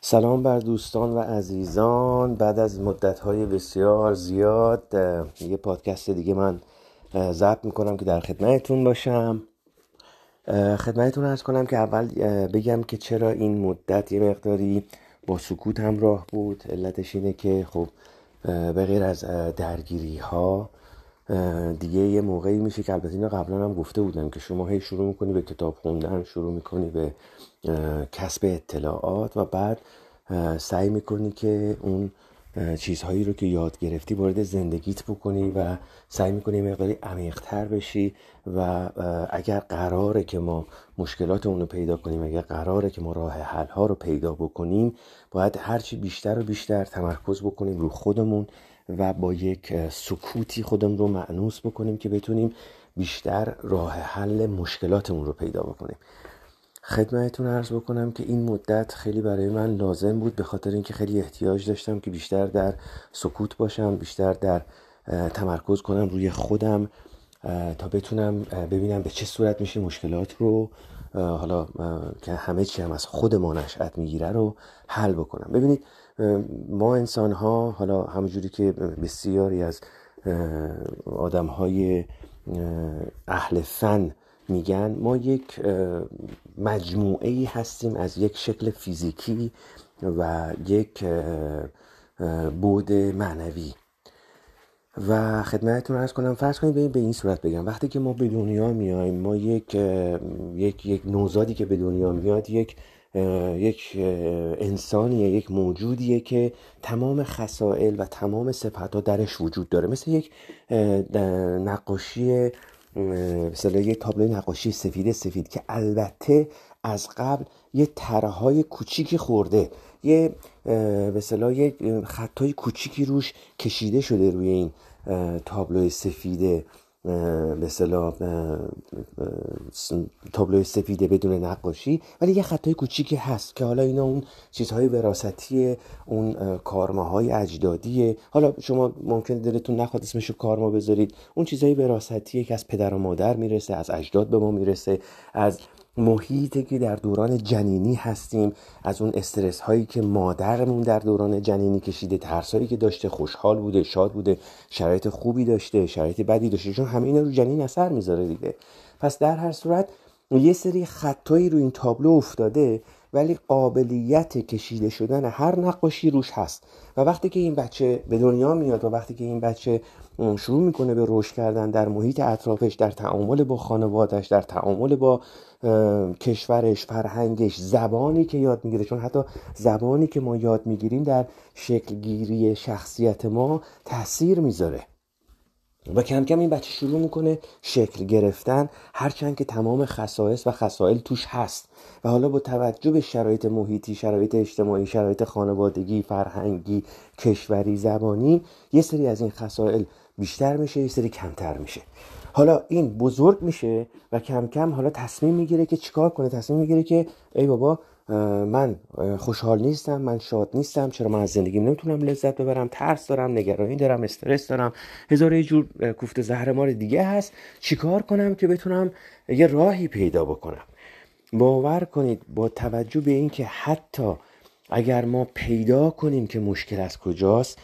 سلام بر دوستان و عزیزان. بعد از مدت های بسیار زیاد یه پادکست دیگه من ضبط می‌کنم که در خدمتتون باشم. خدمتتون ارز کنم که اول بگم که چرا این مدت یه مقداری با سکوت همراه بود. علتش اینه که خب به غیر از درگیری ها دیگه یه موقعی میشه که البته اینو قبلا هم گفته بودم که شما هی شروع می‌کنی به کتاب خوندن شروع می‌کنی به کسب اطلاعات و بعد سعی می‌کنی که اون چیزهایی رو که یاد گرفتی وارد زندگیت بکنی و سعی می‌کنی مقداری عمیقتر بشی و اگر قراره که ما مشکلات رو پیدا کنیم اگر قراره که ما راه حل ها رو پیدا بکنیم باید هرچی بیشتر و بیشتر تمرکز بکنیم رو خودمون و با یک سکوتی خودمون رو معنوس بکنیم که بتونیم بیشتر راه حل مشکلاتمون رو پیدا بکنیم. خدمتتون عرض بکنم که این مدت خیلی برای من لازم بود به خاطر اینکه خیلی احتیاج داشتم که بیشتر در سکوت باشم بیشتر در تمرکز کنم روی خودم تا بتونم ببینم به چه صورت میشه مشکلات رو حالا که همه چی هم از خود ما نشأت می‌گیره رو حل بکنم. ببینید ما انسان ها حالا همونجوری که بسیاری از آدم های اهل فن میگن ما یک مجموعه ای هستیم از یک شکل فیزیکی و یک بود معنوی. و خدمتتون ارز کنم فرض کنید به این صورت بگم. وقتی که ما به دنیا میایم ما یک یک یک نوزادی که به دنیا میاد یک یک انسانیه یک موجودیه که تمام خسائل و تمام صفت ها درش وجود داره. مثل یک نقاشی مثلا یه تابلو نقاشی سفید سفید که البته از قبل یه های کوچیکی خورده. یه مثلا یه خطای کوچیکی روش کشیده شده روی این. تابلو سفید به تابلو سفیده بدون نقاشی ولی یه خطای کوچیکی هست که حالا اینا اون چیزهای وراثتی اون کارماهای اجدادیه. حالا شما ممکن دلتون نخواد اسمشو کارما بذارید. اون چیزهای وراثتیه که از پدر و مادر می‌رسه از اجداد به ما می‌رسه از محیطی که در دوران جنینی هستیم از اون استرس هایی که مادرمون در دوران جنینی کشیده ترس هایی که داشته خوشحال بوده شاد بوده شرایط خوبی داشته شرایط بدی داشته چون همه اینا رو جنین اثر می‌ذاره دیگه. پس در هر صورت یه سری خطایی رو این تابلو افتاده ولی قابلیت کشیده شدن هر نقاشی روش هست. و وقتی که این بچه به دنیا میاد و وقتی که این بچه شروع می‌کنه به رشد کردن در محیط اطرافش در تعامل با خانوادش در تعامل با کشورش فرهنگش زبانی که یاد می‌گیره. چون حتی زبانی که ما یاد می‌گیریم در شکلگیری شخصیت ما تاثیر می‌ذاره. و کم کم این بچه شروع می‌کنه شکل گرفتن هرچند که تمام خصائص و خصائل توش هست. و حالا با توجه به شرایط محیطی شرایط اجتماعی شرایط خانوادگی فرهنگی کشوری زبانی یه سری از این خصائل بیشتر میشه یه سری کمتر میشه. حالا این بزرگ میشه و کم کم حالا تصمیم می‌گیره که چیکار کنه؟ تصمیم می‌گیره که ای بابا من خوشحال نیستم من شاد نیستم چرا من از زندگیم نمی‌تونم لذت ببرم؟ ترس دارم نگرانی دارم استرس دارم. هزار یه جور کوفت زهرمار دیگه هست. چیکار کنم که بتونم یه راهی پیدا بکنم؟ باور کنید با توجه به اینکه حتی اگر ما پیدا کنیم که مشکل از کجاست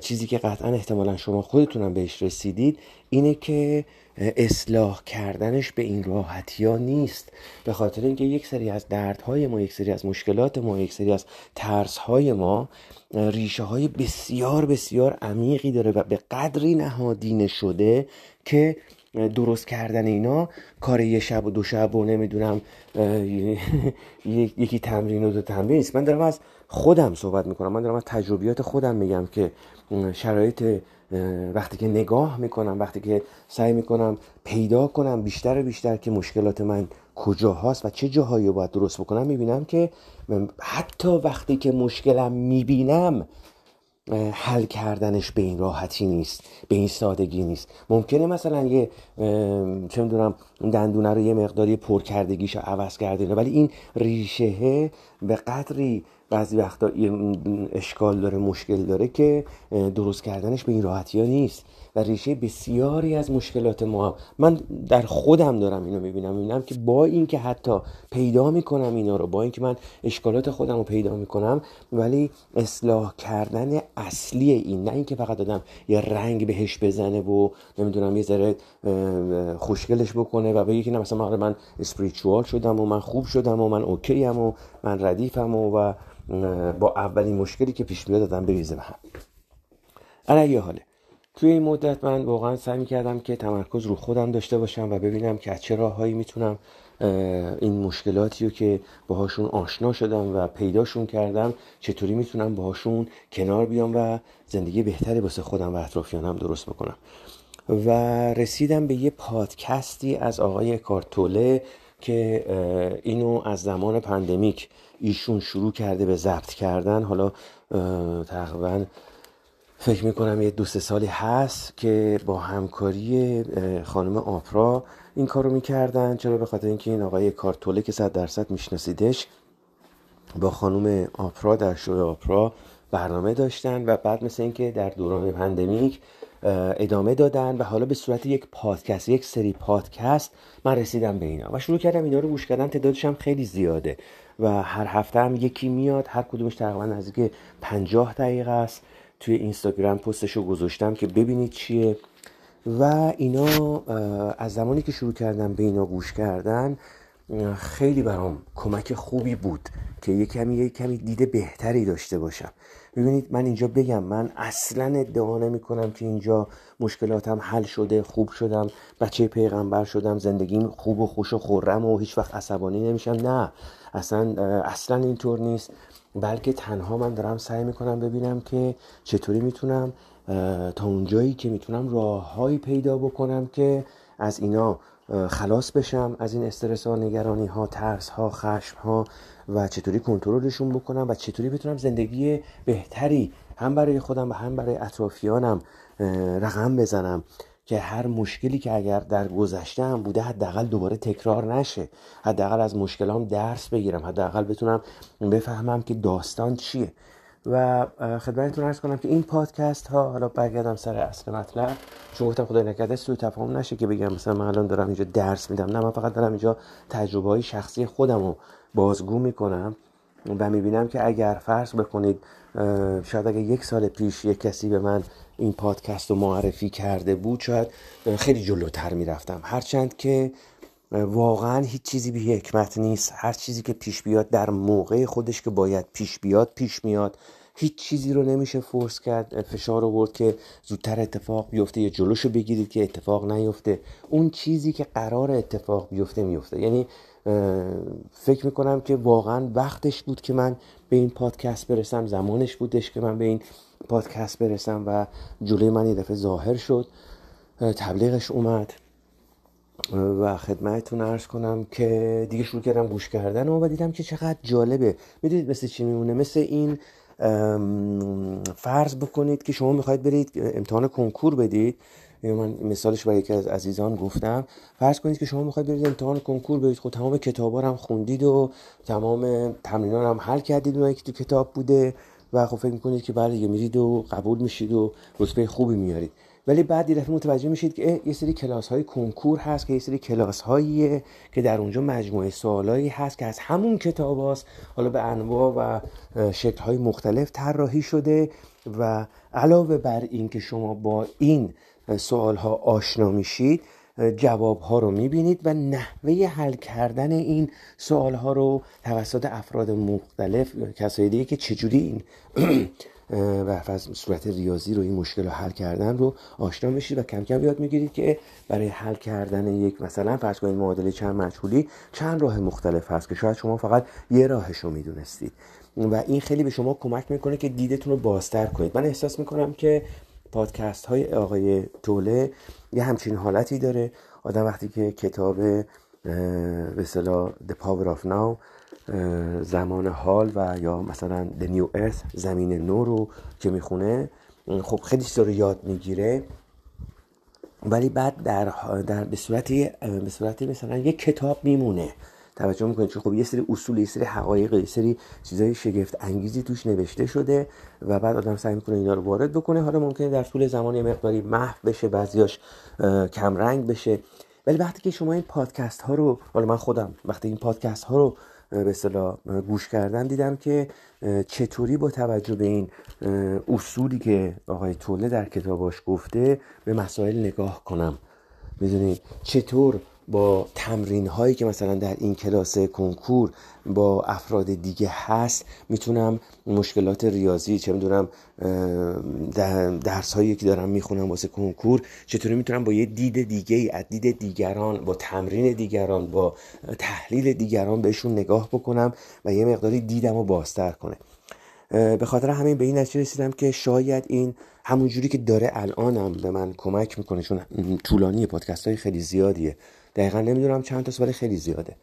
چیزی که قطعا احتمالا شما خودتونم بهش رسیدید اینه که اصلاح کردنش به این راحتی ها نیست. به خاطر اینکه یک سری از دردهای ما یک سری از مشکلات ما یک سری از ترس های ما ریشه های بسیار بسیار عمیقی داره و به قدری نهادینه شده که درست کردن اینا کار یه شب و دو شب و نمی‌دونم یکی تمرین و دو تمرین نیست. من دارم از خودم صحبت می‌کنم. من دارم از تجربیات خودم میگم که شرایط وقتی که نگاه می‌کنم وقتی که سعی می‌کنم پیدا کنم بیشتر و بیشتر که مشکلات من کجا هاست و چه جاهایی باید درست بکنم می‌بینم که حتی وقتی که مشکلم می‌بینم حل کردنش به این راحتی نیست به این سادگی نیست. ممکنه مثلا یه چه می‌دونم دندونه رو یه مقداری پر کردگیش عوض کرده ولی این ریشه به قدری بعضی وقتا اشکال داره مشکل داره که درست کردنش به این راحتی ها نیست و ریشه بسیاری از مشکلات ما من در خودم دارم اینو می‌بینم می‌بینم که با اینکه حتی پیدا می‌کنم اینا رو با اینکه من اشکالات خودم رو پیدا می‌کنم ولی اصلاح کردن اصلی این نه اینکه فقط دادم یه رنگ بهش بزنه و نمی‌دونم یه ذره خوشگلش بکنه و بگه که مثلا من آره اسپریچوال شدم و من خوب شدم و من اوکی و من ردیفم و با اولین مشکلی که پیش بیاد دادم بریزه به هم علی حاله. توی این مدت من واقعا سعی کردم که تمرکز رو خودم داشته باشم و ببینم که از چه راههایی می‌تونم این مشکلاتی رو که باهاشون آشنا شدم و پیداشون کردم چطوری می‌تونم باهاشون کنار بیام و زندگی بهتری واسه خودم و اطرافیانم درست بکنم. و رسیدم به یه پادکستی از آقای کارتوله که اینو از زمان پندمیک ایشون شروع کرده به ضبط کردن. حالا تقریبا فکر می‌کنم یه دو سه سالی هست که با همکاری خانم آپرا این کارو می‌کردن. چرا؟ به خاطر اینکه این آقای کارتوله که صد درصد میشناسیدش با خانم آپرا در شو آپرا برنامه داشتن و بعد مثل اینکه در دوران پندمیک ادامه دادن و حالا به صورت یک پادکست یک سری پادکست من رسیدم به اینا و شروع کردم اینا رو گوش کردن تعدادش هم خیلی زیاده و هر هفته هم یکی میاد هر کدومش تقریبا نزدیک پنجاه دقیقه است. توی اینستاگرام پستش رو گذاشتم که ببینید چیه. و اینا از زمانی که شروع کردم به اینا گوش کردن خیلی برام کمک خوبی بود که یه کمی یه کمی دیده بهتری داشته باشم. ببینید من اینجا بگم من اصلا ادعا نمی کنم که اینجا مشکلاتم حل شده خوب شدم بچه پیغمبر شدم زندگیم خوب و خوش و خورم و هیچ وقت عصبانی نمیشم. نه اصلا اصلا اینطور نیست. بلکه تنها من دارم سعی می‌کنم ببینم که چطوری می‌تونم تا اونجایی که می‌تونم راههایی پیدا بکنم که از اینا خلاص بشم از این استرس ها نگرانی ها ترس ها خشم ها و چطوری کنترلشون بکنم و چطوری بتونم زندگی بهتری هم برای خودم و هم برای اطرافیانم رقم بزنم که هر مشکلی که اگر در گذشته هم بوده حداقل دوباره تکرار نشه. حداقل از مشکلام درس بگیرم. حداقل بتونم بفهمم که داستان چیه. و خدمتتون ارز کنم که این پادکست ها حالا برگردم سر اصل مطلب. چون گفتم خدای نکرده سوی تفاهم نشه که بگم مثلا من الان دارم اینجا درس میدم. نه من فقط دارم اینجا تجربه های شخصی خودم رو بازگو می‌کنم و می‌بینم که اگر فرض بکنید شاید اگر یک سال پیش یک کسی به من این پادکست رو معرفی کرده بود شاید خیلی جلوتر می‌رفتم. هرچند که واقعا هیچ چیزی به حکمت نیست. هر چیزی که پیش بیاد در موقع خودش که باید پیش بیاد پیش میاد. هیچ چیزی رو نمیشه فورس کرد فشار آورد که زودتر اتفاق بیفته یا جلوشو بگیرید که اتفاق نیفته. اون چیزی که قرار اتفاق بیفته میفته. یعنی فکر می‌کنم که واقعا وقتش بود که من به این پادکست برسم زمانش بودش که من به این پادکست برسم و جلوی من یه دفعه ظاهر شد. تبلیغش اومد. و خدمتتون ارز کنم که دیگه شروع کردم گوش کردن و دیدم که چقدر جالبه. می‌دونید مثل چی میمونه؟ مثل این فرض بکنید که شما می‌خواید برید امتحان کنکور بدید. من مثالش برای یکی از عزیزان گفتم. فرض کنید که شما می‌خواید برید امتحان کنکور برید خب تمام کتابا هم خوندید و تمام تمرینان هم حل کردید. اونایی که تو کتاب بوده. و خب فکر می‌کنید که بله میرید و قبول میشید و رتبه خوبی میارید ولی بعد یه دفعه متوجه میشید که یه سری کلاس های کنکور هست که یه سری کلاس هاییه که در اونجا مجموعه سوالایی هست که از همون کتاب هست حالا به انواع و شکل های مختلف طراحی شده و علاوه بر این که شما با این سوال ها آشنا میشید جواب ها رو می‌بینید و نحوه حل کردن این سوال ها رو توسط افراد مختلف کسایی دیگه که چجوری این و از صورت ریاضی رو این مشکل رو حل کردن رو آشنا بشید و کم کم یاد می‌گیرید که برای حل کردن یک مثلا فرض کنید معادله چند مجهولی چند راه مختلف هست که شاید شما فقط یه راهش رو می‌دونستید. و این خیلی به شما کمک می‌کنه که دیدتون رو بازتر کنید. من احساس می‌کنم که پادکست های آقای توله یه همچین حالتی داره. آدم وقتی که کتاب به اصطلاح The Power of Now زمان حال و یا مثلا The New Earth زمین نو رو که می‌خونه خب خیلی رو یاد می‌گیره. ولی بعد در, در به صورتی به صورتی مثلا یک کتاب میمونه. توجه می‌کنید چون خب یه سری اصول یه سری حقایق یه سری چیزای شگفت انگیزی توش نوشته شده و بعد آدم سعی می‌کنه اینا رو وارد بکنه. حالا ممکنه در طول زمان یه مقداری محو بشه بعضیاش کم رنگ بشه. ولی وقتی که شما این پادکست ها رو حالا من خودم وقتی این پادکست ها رو به اصطلاح گوش کردم دیدم که چطوری با توجه به این اصولی که آقای توله در کتاباش گفته به مسائل نگاه کنم. می‌دونید؟ چطور با تمرین هایی که مثلا در این کلاس کنکور با افراد دیگه هست می‌تونم مشکلات ریاضی چه می‌دونم درس هایی که دارم می‌خونم واسه کنکور چطوری می‌تونم با یه دید دیگه از دید دیگران با تمرین دیگران با تحلیل دیگران بهشون نگاه بکنم و یه مقداری دیدم رو بازتر کنه. به خاطر همین به این نتیجه رسیدم که شاید این همون جوری که داره الانم به من کمک می‌کنه چون طولانی پادکست های خیلی زیادیه. دقیقا نمی‌دونم چند تا ولی خیلی زیاده.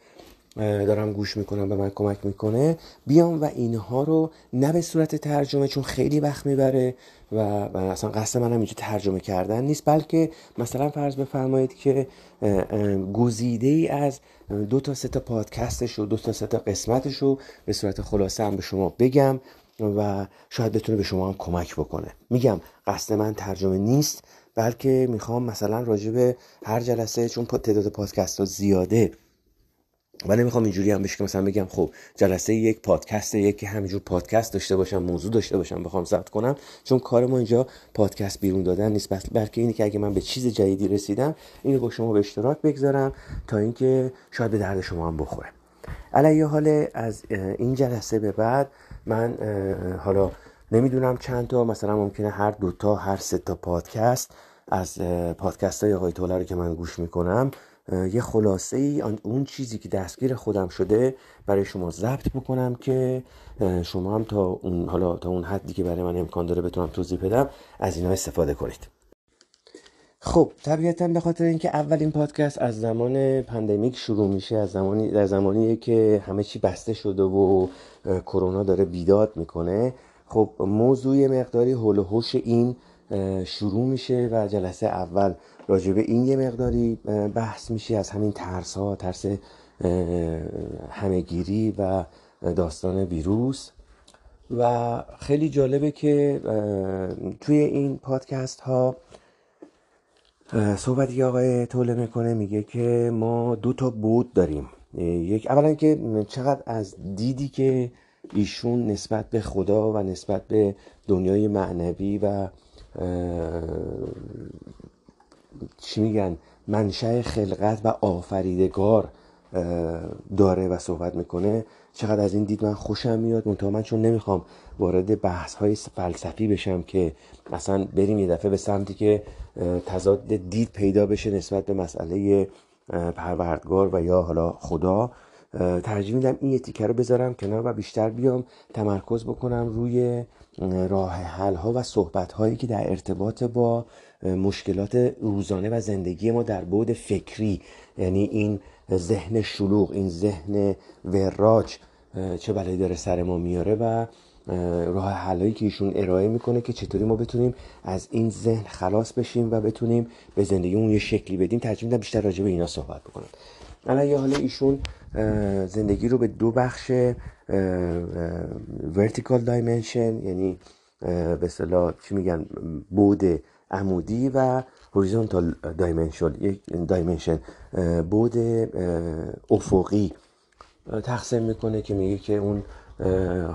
دارم گوش می‌کنم به من کمک می‌کنه. بیام و اینها رو نه به صورت ترجمه چون خیلی وقت می‌بره و, اصلا قصد منم اینجا ترجمه کردن نیست بلکه مثلا فرض بفرمایید که گزیده ای از دو تا سه تا پادکستش و دو تا سه تا قسمتش رو به صورت خلاصه هم به شما بگم و شاید بتونه به شما هم کمک بکنه. میگم قصد من ترجمه نیست. بلکه می‌خوام مثلا راجع به هر جلسه چون تعداد پادکست ها زیاده و نمی‌خوام اینجوری هم بشه که مثلا بگم خب جلسه یک پادکست یکی همینجور پادکست داشته باشم موضوع داشته باشم بخوام ضبط کنم. چون کار ما اینجا پادکست بیرون دادن نیست بلکه اینی که اگه من به چیز جدیدی رسیدم اینو با شما به اشتراک بگذارم تا اینکه شاید به درد شما هم بخوره. علیه حال از این جلسه به بعد من حالا نمی‌دونم چند تا مثلا ممکنه هر دوتا هر سه تا پادکست از پادکست های آقای توله رو که من گوش می‌کنم یه خلاصه ای اون چیزی که دستگیر خودم شده برای شما ضبط بکنم که شما هم تا اون حالا تا اون حدی که برای من امکان داره بتونم توضیح بدم از اینا استفاده کنید. خب طبیعتا به خاطر اینکه اولین پادکست از زمان پندمیک شروع میشه از زمانی در زمانی که همه چی بسته شده و کرونا داره بیداد می‌کنه خب موضوع مقداری هول و این شروع میشه و جلسه اول راجع به این یه مقداری بحث میشه از همین ترس ها ترس همهگیری و داستان ویروس. و خیلی جالبه که توی این پادکست ها صحبتی آقای توله می‌کنه میگه که ما دو تا بود داریم. یک اولا که چقدر از دیدی که ایشون نسبت به خدا و نسبت به دنیای معنوی و چی میگن؟ منشأ خلقت و آفریدگار داره و صحبت می‌کنه. چقدر از این دید من خوشم میاد. منتها من چون نمی‌خوام وارد بحث های فلسفی بشم که اصلا بریم یه دفعه به سمتی که تضاد دید پیدا بشه نسبت به مسئله پروردگار و یا حالا خدا. ترجیح میدم این تیکه رو بذارم کنار و بیشتر بیام تمرکز بکنم روی راه حل ها و صحبت هایی که در ارتباط با مشکلات روزانه و زندگی ما در بعد فکری یعنی این ذهن شلوغ این ذهن وراج چه بلایی داره سر ما میاره و راه حلایی که ایشون ارائه می‌کنه که چطوری ما بتونیم از این ذهن خلاص بشیم و بتونیم به زندگیمون یه شکلی بدیم ترجیح بیشتر راجع به اینا صحبت بکنم. الان یه حالا ایشون زندگی رو به دو بخش vertical dimension یعنی به اصطلاح چی میگن بود عمودی و horizontal dimension یک dimension بود افقی. تقسیم می‌کنه که میگه که اون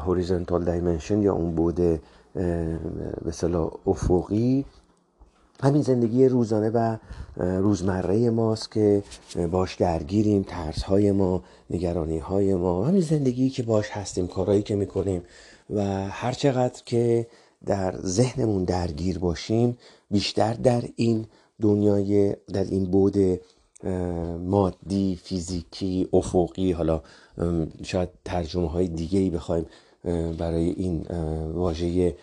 horizontal dimension یا اون بود به افقی همین زندگی روزانه و روزمره ماست که باش درگیریم ترس های ما نگرانی های ما همین زندگی که باش هستیم کارهایی که می‌کنیم و هر چقدر که در ذهنمون درگیر باشیم بیشتر در این دنیای در این بود مادی فیزیکی افقی حالا شاید ترجمه های دیگه ای بخوایم برای این واژه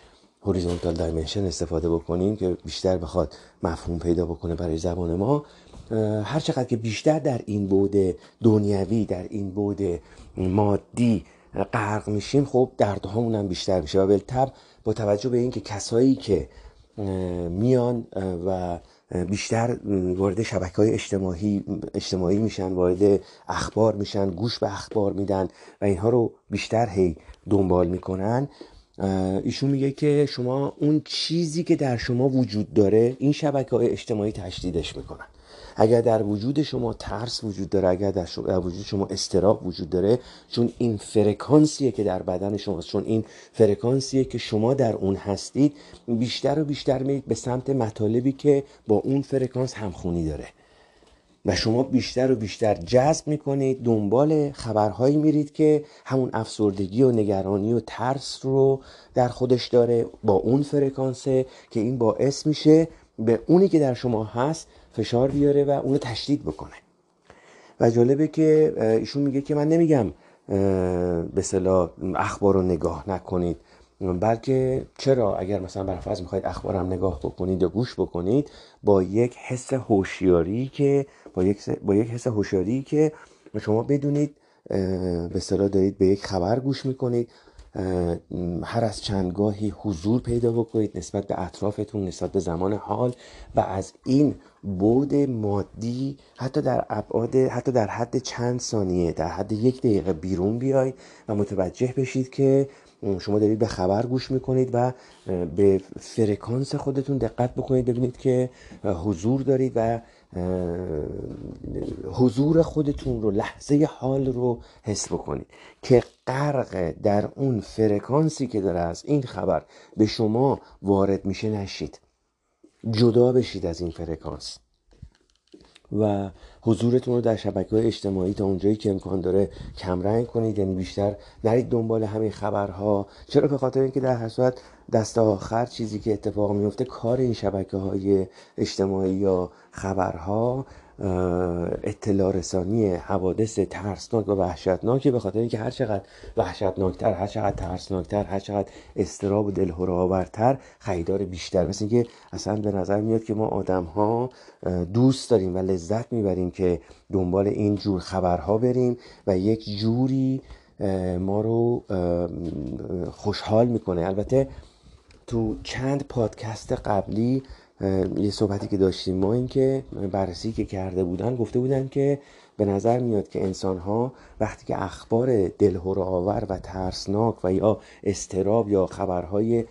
هوریزونتال دایمنشن استفاده بکنیم که بیشتر بخواد مفهوم پیدا بکنه برای زبان ما. هر چقدر که بیشتر در این بود دنیوی در این بود مادی غرق میشیم خب دردهامون هم بیشتر میشه. و بالتب با توجه به اینکه کسایی که میان و بیشتر وارد شبکه های اجتماعی اجتماعی میشن وارد اخبار میشن گوش به اخبار میدن و اینها رو بیشتر هی دنبال می‌کنن ایشون میگه که شما اون چیزی که در شما وجود داره این شبکه های اجتماعی تشدیدش می‌کنن. اگر در وجود شما ترس وجود داره اگر در, وجود شما استراب وجود داره چون این فرکانسیه که در بدن شماست چون این فرکانسیه که شما در اون هستید بیشتر و بیشتر میرید به سمت مطالبی که با اون فرکانس همخونی داره. و شما بیشتر و بیشتر جذب می‌کنید دنبال خبرهایی میرید که همون افسردگی و نگرانی و ترس رو در خودش داره با اون فرکانسه که این باعث میشه به اونی که در شما هست فشار بیاره و اونو تشدید بکنه. و جالبه که ایشون میگه که من نمیگم به صلاح اخبار رو نگاه نکنید. بلکه چرا اگر مثلا برفرض می‌خواید اخبارم نگاه بکنید یا گوش بکنید با یک حس هوشیاری که با یک با یک حس هوشیاری که شما بدونید به صلاح دارید به یک خبر گوش می‌کنید هر از چندگاهی حضور پیدا بکنید نسبت به اطرافتون نسبت به زمان حال و از این بود مادی حتی در ابعاد حتی در حد چند ثانیه در حد یک دقیقه بیرون بیاید و متوجه بشید که شما دارید به خبر گوش می‌کنید و به فرکانس خودتون دقت بکنید ببینید که حضور دارید و حضور خودتون رو لحظه حال رو حس بکنید که غرق در اون فرکانسی که داره از این خبر به شما وارد میشه نشید. جدا بشید از این فرکانس. و حضورتون رو در شبکه های اجتماعی تا اونجایی که امکان داره کمرنگ کنید یعنی بیشتر نرید دنبال همین خبرها. چرا؟ به خاطر اینکه در هر دست آخر چیزی که اتفاق میفته کار این شبکه های اجتماعی یا خبرها. اطلاع رسانی حوادث ترسناک و وحشتناکی به خاطر اینکه هر چقدر وحشتناکتر هر چقدر ترسناکتر هر چقدر استراب و دلهور آورتر خریدار بیشتر. مثل اینکه اصلا به نظر میاد که ما آدم ها دوست داریم و لذت می‌بریم که دنبال این جور خبرها بریم و یک جوری ما رو خوشحال می‌کنه. البته تو چند پادکست قبلی یه صحبتی که داشتیم. ما این که بررسی که کرده بودن گفته بودن که به نظر میاد که انسان ها وقتی که اخبار دلهور آور و ترسناک و یا استراب یا خبرهای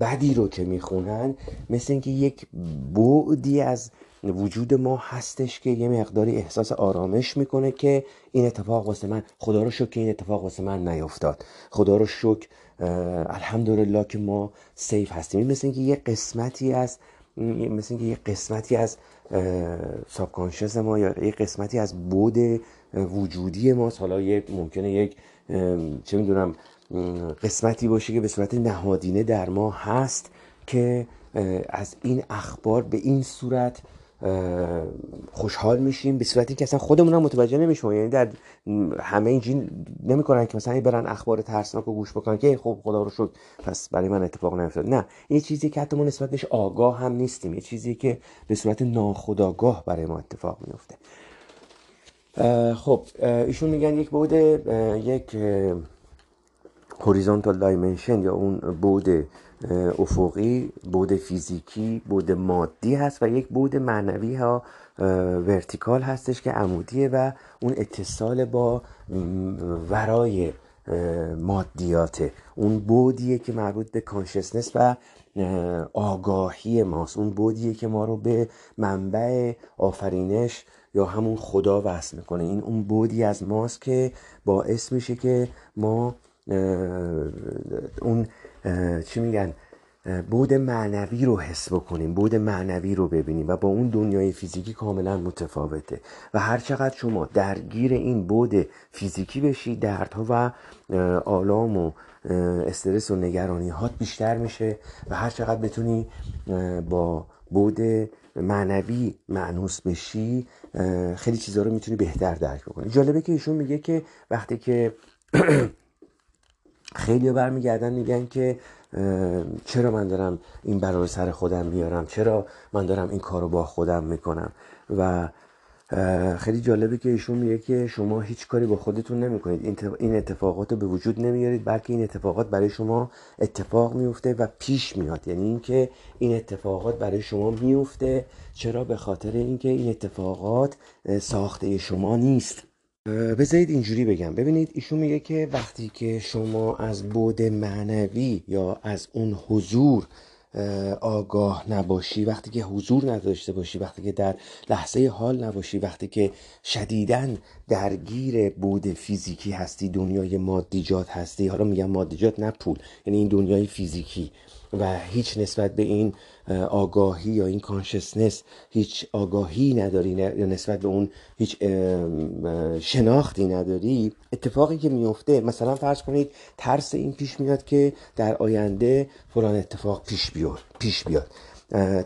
بدی رو که می‌خونن مثل اینکه یک بعدی از وجود ما هستش که یه مقداری احساس آرامش می‌کنه که این اتفاق واسه من خدا رو شکر که این اتفاق واسه من نیفتاد. خدا رو شکر الحمدلله که ما سیف هستیم. این مثل اینکه یه قسمتی از مثل اینکه یه قسمتی از سابکانشس ما یا یه قسمتی از بود وجودی ما. حالا یه ممکنه یک چه می‌دونم قسمتی باشه که به صورت نهادینه در ما هست که از این اخبار به این صورت خوشحال میشیم به صورتی که اصلا خودمون هم متوجه نمیشیم. یعنی در همه اینجوری نمی‌کنن که مثلا برن اخبار ترسناک رو گوش بکنن که خب خدا رو شکر پس برای من اتفاق نیفتاد. نه این چیزی که حتی ما نسبت بهش آگاه هم نیستیم یه چیزی که به صورت ناخودآگاه برای ما اتفاق میفته خب ایشون میگن یک بود یک هوریزونتال دایمنشن یا اون بود افقی بود فیزیکی بود مادی هست و یک بود معنوی ها ورتیکال هستش که عمودیه و اون اتصال با ورای مادیاته. اون بودیه که مربوط به کانشسنس و آگاهی ماست. اون بودیه که ما رو به منبع آفرینش یا همون خدا وصل می‌کنه. این اون بودی از ماست که باعث میشه که ما اون چی میگن؟ بود معنوی رو حس بکنیم بود معنوی رو ببینیم و با اون دنیای فیزیکی کاملا متفاوته. و هر چقدر شما درگیر این بود فیزیکی بشی دردها و آلام و استرس و نگرانی هات بیشتر میشه و هر چقدر بتونی با بود معنوی معنوس بشی خیلی چیزها رو می‌تونی بهتر درک بکنی. جالبه که ایشون میگه که وقتی که خیلی برمیگردن میگن که چرا من دارم این برای سر خودم میارم چرا من دارم این کارو با خودم می‌کنم؟ و خیلی جالبه که ایشون میگه که شما هیچ کاری با خودتون نمی‌کنید. این اتفاقات رو به وجود نمیارید بلکه این اتفاقات برای شما اتفاق میفته و پیش میاد. یعنی اینکه این اتفاقات برای شما میفته چرا؟ به خاطر اینکه این اتفاقات ساخته شما نیست. بذارید اینجوری بگم. ببینید ایشون میگه که وقتی که شما از بود معنوی یا از اون حضور آگاه نباشی وقتی که حضور نداشته باشی وقتی که در لحظه حال نباشی وقتی که شدیدن درگیر بود فیزیکی هستی دنیای مادیجات هستی. حالا میگم مادیجات نه پول یعنی این دنیای فیزیکی. و هیچ نسبت به این آگاهی یا این کانشسنس هیچ آگاهی نداری یا نسبت به اون هیچ شناختی نداری. اتفاقی که میفته مثلا فرض کنید ترس این پیش میاد که در آینده فلان اتفاق پیش بیاد پیش بیاد.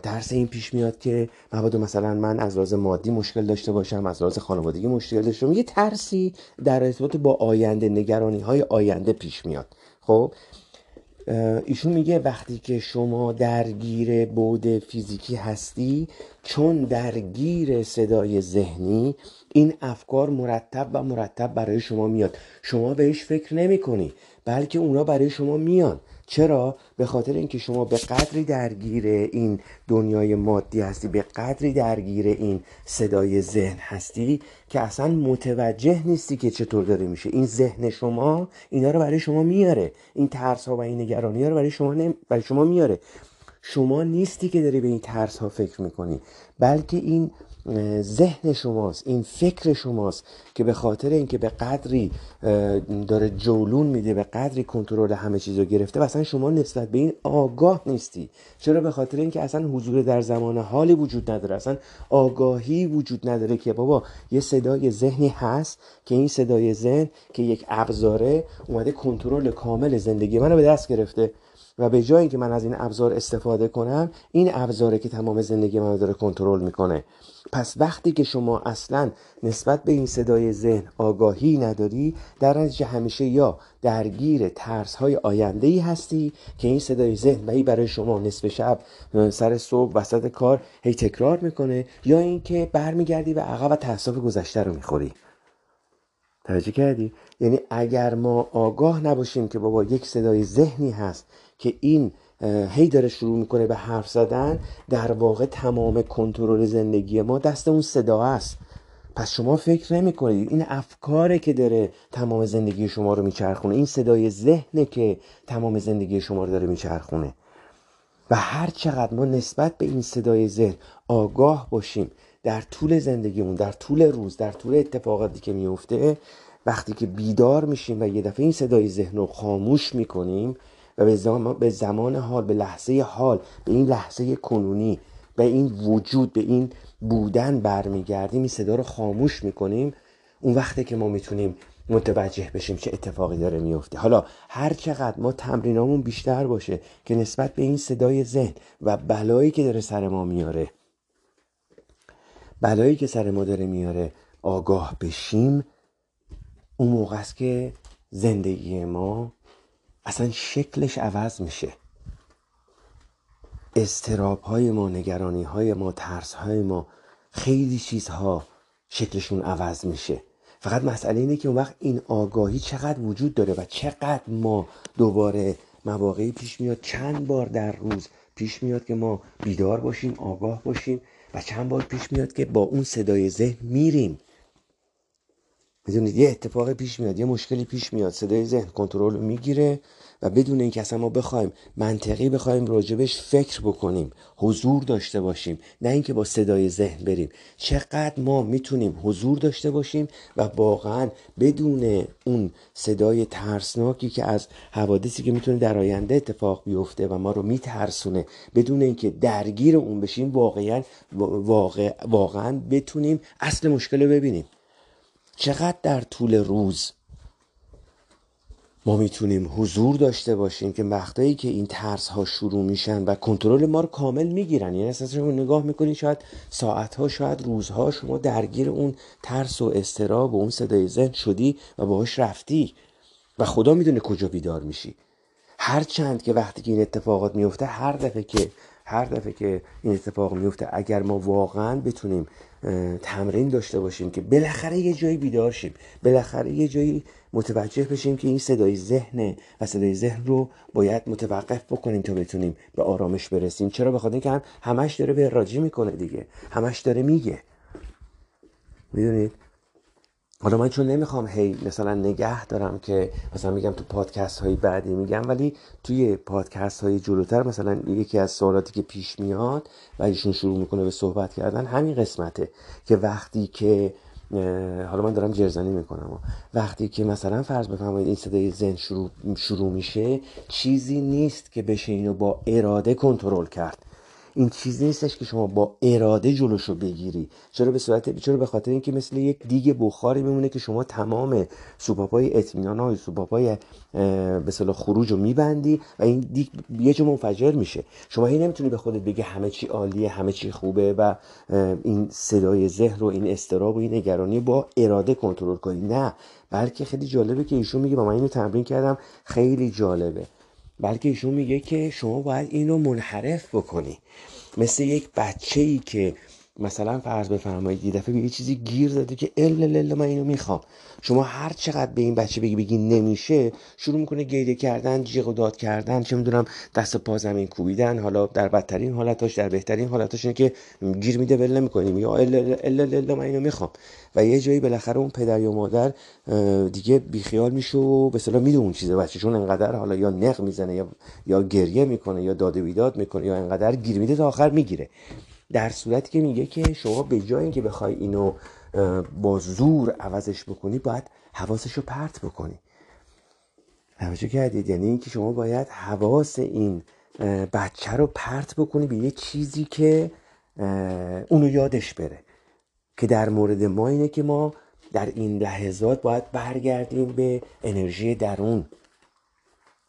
ترس این پیش میاد که مبادا مثلا من از راز مادی مشکل داشته باشم از راز خانوادگی مشکل داشته باشم. یه ترسی در ارتباط با آینده نگرانی های آینده پیش میاد. خب ایشون میگه وقتی که شما درگیر بود فیزیکی هستی چون درگیر صدای ذهنی این افکار مرتب و مرتب برای شما میاد. شما بهش فکر نمی کنی بلکه اونا برای شما میان. چرا؟ به خاطر اینکه شما به قدری درگیر این دنیای مادی هستی به قدری درگیر این صدای ذهن هستی که اصلا متوجه نیستی که چطور داره میشه. این ذهن شما اینا رو برای شما میاره. این ترس ها و این نگرانی ها رو برای شما, برای شما میاره. شما نیستی که داری به این ترس ها فکر می‌کنی. بلکه این ذهن شماست این فکر شماست که به خاطر اینکه به قدری داره جولون میده به قدری کنترل همه چیز رو گرفته و اصلا شما نسبت به این آگاه نیستی. چرا؟ به خاطر اینکه اصلا حضور در زمان حالی وجود نداره. اصلا آگاهی وجود نداره که بابا یه صدای ذهنی هست که این صدای ذهن که یک ابزاره اومده کنترل کامل زندگی منو به دست گرفته و به جای اینکه من از این ابزار استفاده کنم این ابزاره که تمام زندگی من داره کنترل می‌کنه. پس وقتی که شما اصلا نسبت به این صدای ذهن آگاهی نداری در نتیجه همیشه یا درگیر ترس های آینده ای هستی که این صدای ذهن و برای شما نصف شب سر صبح وسط کار هی تکرار می‌کنه یا اینکه برمیگردی و عقب و تاسف گذشته رو می‌خوری. توجه کردی؟ یعنی اگر ما آگاه نباشیم که بابا یک صدای ذهنی هست که این هی داره شروع می‌کنه به حرف زدن در واقع تمام کنترل زندگی ما دست اون صدا است. پس شما فکر نمی کنید این افکاره که داره تمام زندگی شما رو میچرخونه این صدای ذهنه که تمام زندگی شما رو داره میچرخونه. و هر چقدر ما نسبت به این صدای ذهن آگاه باشیم در طول زندگیمون در طول روز در طول اتفاقاتی که میفته وقتی که بیدار میشیم و یه دفعه این صدای ذهن رو خاموش می‌کنیم و به زمان, به زمان حال به لحظه حال به این لحظه کنونی به این وجود به این بودن برمیگردیم این صدا رو خاموش می‌کنیم. اون وقته که ما می‌تونیم متوجه بشیم چه اتفاقی داره میفته حالا هر چقدر ما تمرینامون بیشتر باشه که نسبت به این صدای ذهن و بلایی که داره سر ما میاره بلایی که سر ما داره میاره آگاه بشیم اون موقع است که زندگی ما اصلا شکلش عوض میشه. استراب های ما نگرانی های ما ترس های ما خیلی چیزها شکلشون عوض میشه. فقط مسئله اینه که اون وقت این آگاهی چقدر وجود داره و چقدر ما دوباره مواقعی پیش میاد. چند بار در روز پیش میاد که ما بیدار باشیم آگاه باشیم و چند بار پیش میاد که با اون صدای ذهن میریم. می‌دونید یه اتفاق پیش میاد یه مشکلی پیش میاد صدای ذهن کنترل می‌گیره و بدون اینکه اصلا ما بخوایم منطقی بخوایم راجبش فکر بکنیم حضور داشته باشیم نه اینکه با صدای ذهن بریم. چقدر ما می‌تونیم حضور داشته باشیم و واقعا بدون اون صدای ترسناکی که از حوادثی که می‌تونه در آینده اتفاق بیفته و ما رو میترسونه بدون اینکه درگیر اون بشیم واقعا واقع واقعا بتونیم اصل مشکل رو ببینیم. چقدر در طول روز ما می‌تونیم حضور داشته باشیم که وقتایی که این ترس ها شروع میشن و کنترل ما رو کامل می‌گیرن. یعنی اساسا شما نگاه می‌کنید شاید ساعت ها شاید روزها شما درگیر اون ترس و استراب و اون صدای ذهن شدی و باهاش رفتی و خدا می‌دونه کجا بیدار میشی. هر چند که وقتی که این اتفاقات میفته هر دفعه که هر دفعه که این اتفاق میفته اگر ما واقعا بتونیم تمرین داشته باشیم که بالاخره یه جایی بیدار شیم. بالاخره یه جایی متوجه بشیم که این صدای ذهن و صدای ذهن رو باید متوقف بکنیم تا بتونیم به آرامش برسیم. چرا؟ بخاطر اینکه هم همش داره به راجی می‌کنه دیگه. همش داره میگه. می‌دونید؟ حالا من چون نمی‌خوام هی مثلا نگه دارم که مثلا میگم تو پادکست های بعدی میگم ولی توی پادکست های جلوتر مثلا یکی از سوالاتی که پیش میاد و ایشون شروع می‌کنه به صحبت کردن همین قسمته که وقتی که حالا من دارم جرزنی می‌کنم وقتی که مثلا فرض بفرمایید این صدای زن شروع, شروع میشه چیزی نیست که بشه اینو با اراده کنترل کرد. این چیزی نیستش که شما با اراده جلوشو بگیری. چرا به صورت چرا به خاطر اینکه مثل یک دیگ بخاری میمونه که شما تمام سوپاپای اطمینان های سوپاپای به صلاح خروج رو میبندی و این دیگ یه جا منفجر میشه. شما هی نمی‌تونی به خودت بگی همه چی عالیه همه چی خوبه و این صدای ذهن رو این استراب و این نگرانی با اراده کنترل کنی. نه بلکه خیلی جالبه که ایشون میگه با من اینو تمرین کردم خیلی جالبه. بلکه ایشون میگه که شما باید این رو منحرف بکنی. مثل یک بچه ای که مثلا فرض بفرمایید یه دفعه به یه چیزی گیر زده که ال ال من اینو می‌خوام. شما هر چقدر به این بچه بگی بگی نمیشه شروع می‌کنه گریه کردن جیغ و داد کردن چه می‌دونم دست پا زمین کوبیدن. حالا در بدترین حالتاش در بهترین حالتاش اینه که گیر میده ول نمی‌کنیم. یا ال ال ال من اینو می‌خوام. و یه جایی بالاخره اون پدر یا مادر دیگه بیخیال میشه و به اصطلاح میده اون چیزه بچه‌شون انقدر حالا یا نق می‌زنه یا یا گریه می‌کنه یا داد و بیداد می‌کنه یا انقدر گیر میده تا آخر می‌گیره. در صورتی که میگه که شما به جای اینکه بخوای اینو با زور عوضش بکنی باید حواسش رو پرت بکنی. توجه کردید؟ یعنی اینکه شما باید حواس این بچه رو پرت بکنی به یه چیزی که اونو یادش بره. که در مورد ما اینه که ما در این لحظات باید برگردیم به انرژی درون.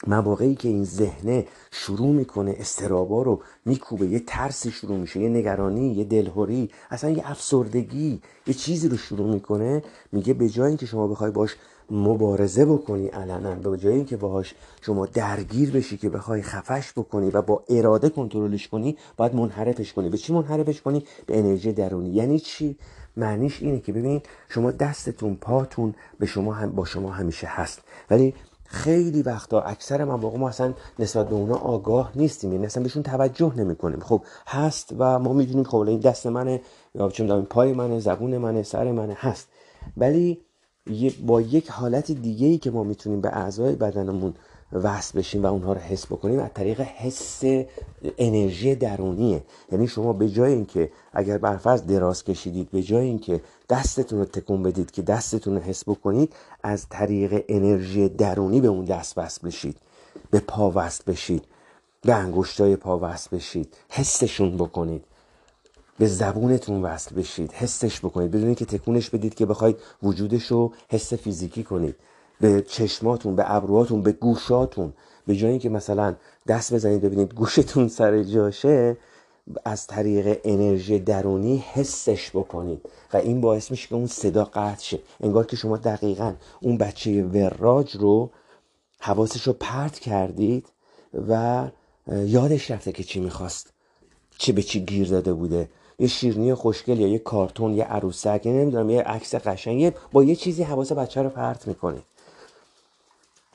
مواقعی که این ذهنه شروع می‌کنه استرابا رو میکوبه. یه ترسی شروع میشه یه نگرانی یه دلهوری اصلا یه افسردگی یه چیزی رو شروع می‌کنه. میگه به جای اینکه شما بخوای باش مبارزه بکنی علنا به جای اینکه باهاش شما درگیر بشی که بخوای خفش بکنی و با اراده کنترلش کنی باید منحرفش کنی. به چی منحرفش کنی؟ به انرژی درونی. یعنی چی؟ معنیش اینه که ببین شما دستتون پاتون به شما هم با شما همیشه هست. ولی خیلی وقتا اکثر مواقع ما اصلا نسبت به اونا آگاه نیستیم یعنی اصلا بهشون توجه نمی کنیم خب هست و ما می‌دونیم خب این دست منه یا چه پای منه زبون منه سر منه هست. ولی با یک حالت دیگه ای که ما می‌تونیم به اعضای بدنمون وصل بشیم و اونها رو حس بکنیم از طریق حس انرژی درونیه. یعنی شما به جای اینکه اگر برفرض دراز کشیدید به جای اینکه دستتون رو تکون بدید که دستتون رو حس بکنید از طریق انرژی درونی به اون دست وصل بشید. به پا وصل بشید. به انگشتای پا وصل بشید. حسشون بکنید. به زبونتون وصل بشید. حسش بکنید. بدون که تکونش بدید که بخواید وجودش رو حس فیزیکی کنید. به چشماتون به ابروهاتون به گوشاتون. به جای اینکه مثلا دست بزنید ببینید گوشتون سر جاشه از طریق انرژی درونی حسش بکنید. و این باعث میشه که اون صدا قطع شه. انگار که شما دقیقا اون بچه وراج رو حواسش رو پرت کردید و یادش رفته که چی می‌خواست. چه به چی گیر داده بوده. یه شیرنی خوشگل یا یه کارتون یه عروسک یا نمی‌دونم یه عکس قشنگ با یه چیزی حواس بچه رو پرت می‌کنه.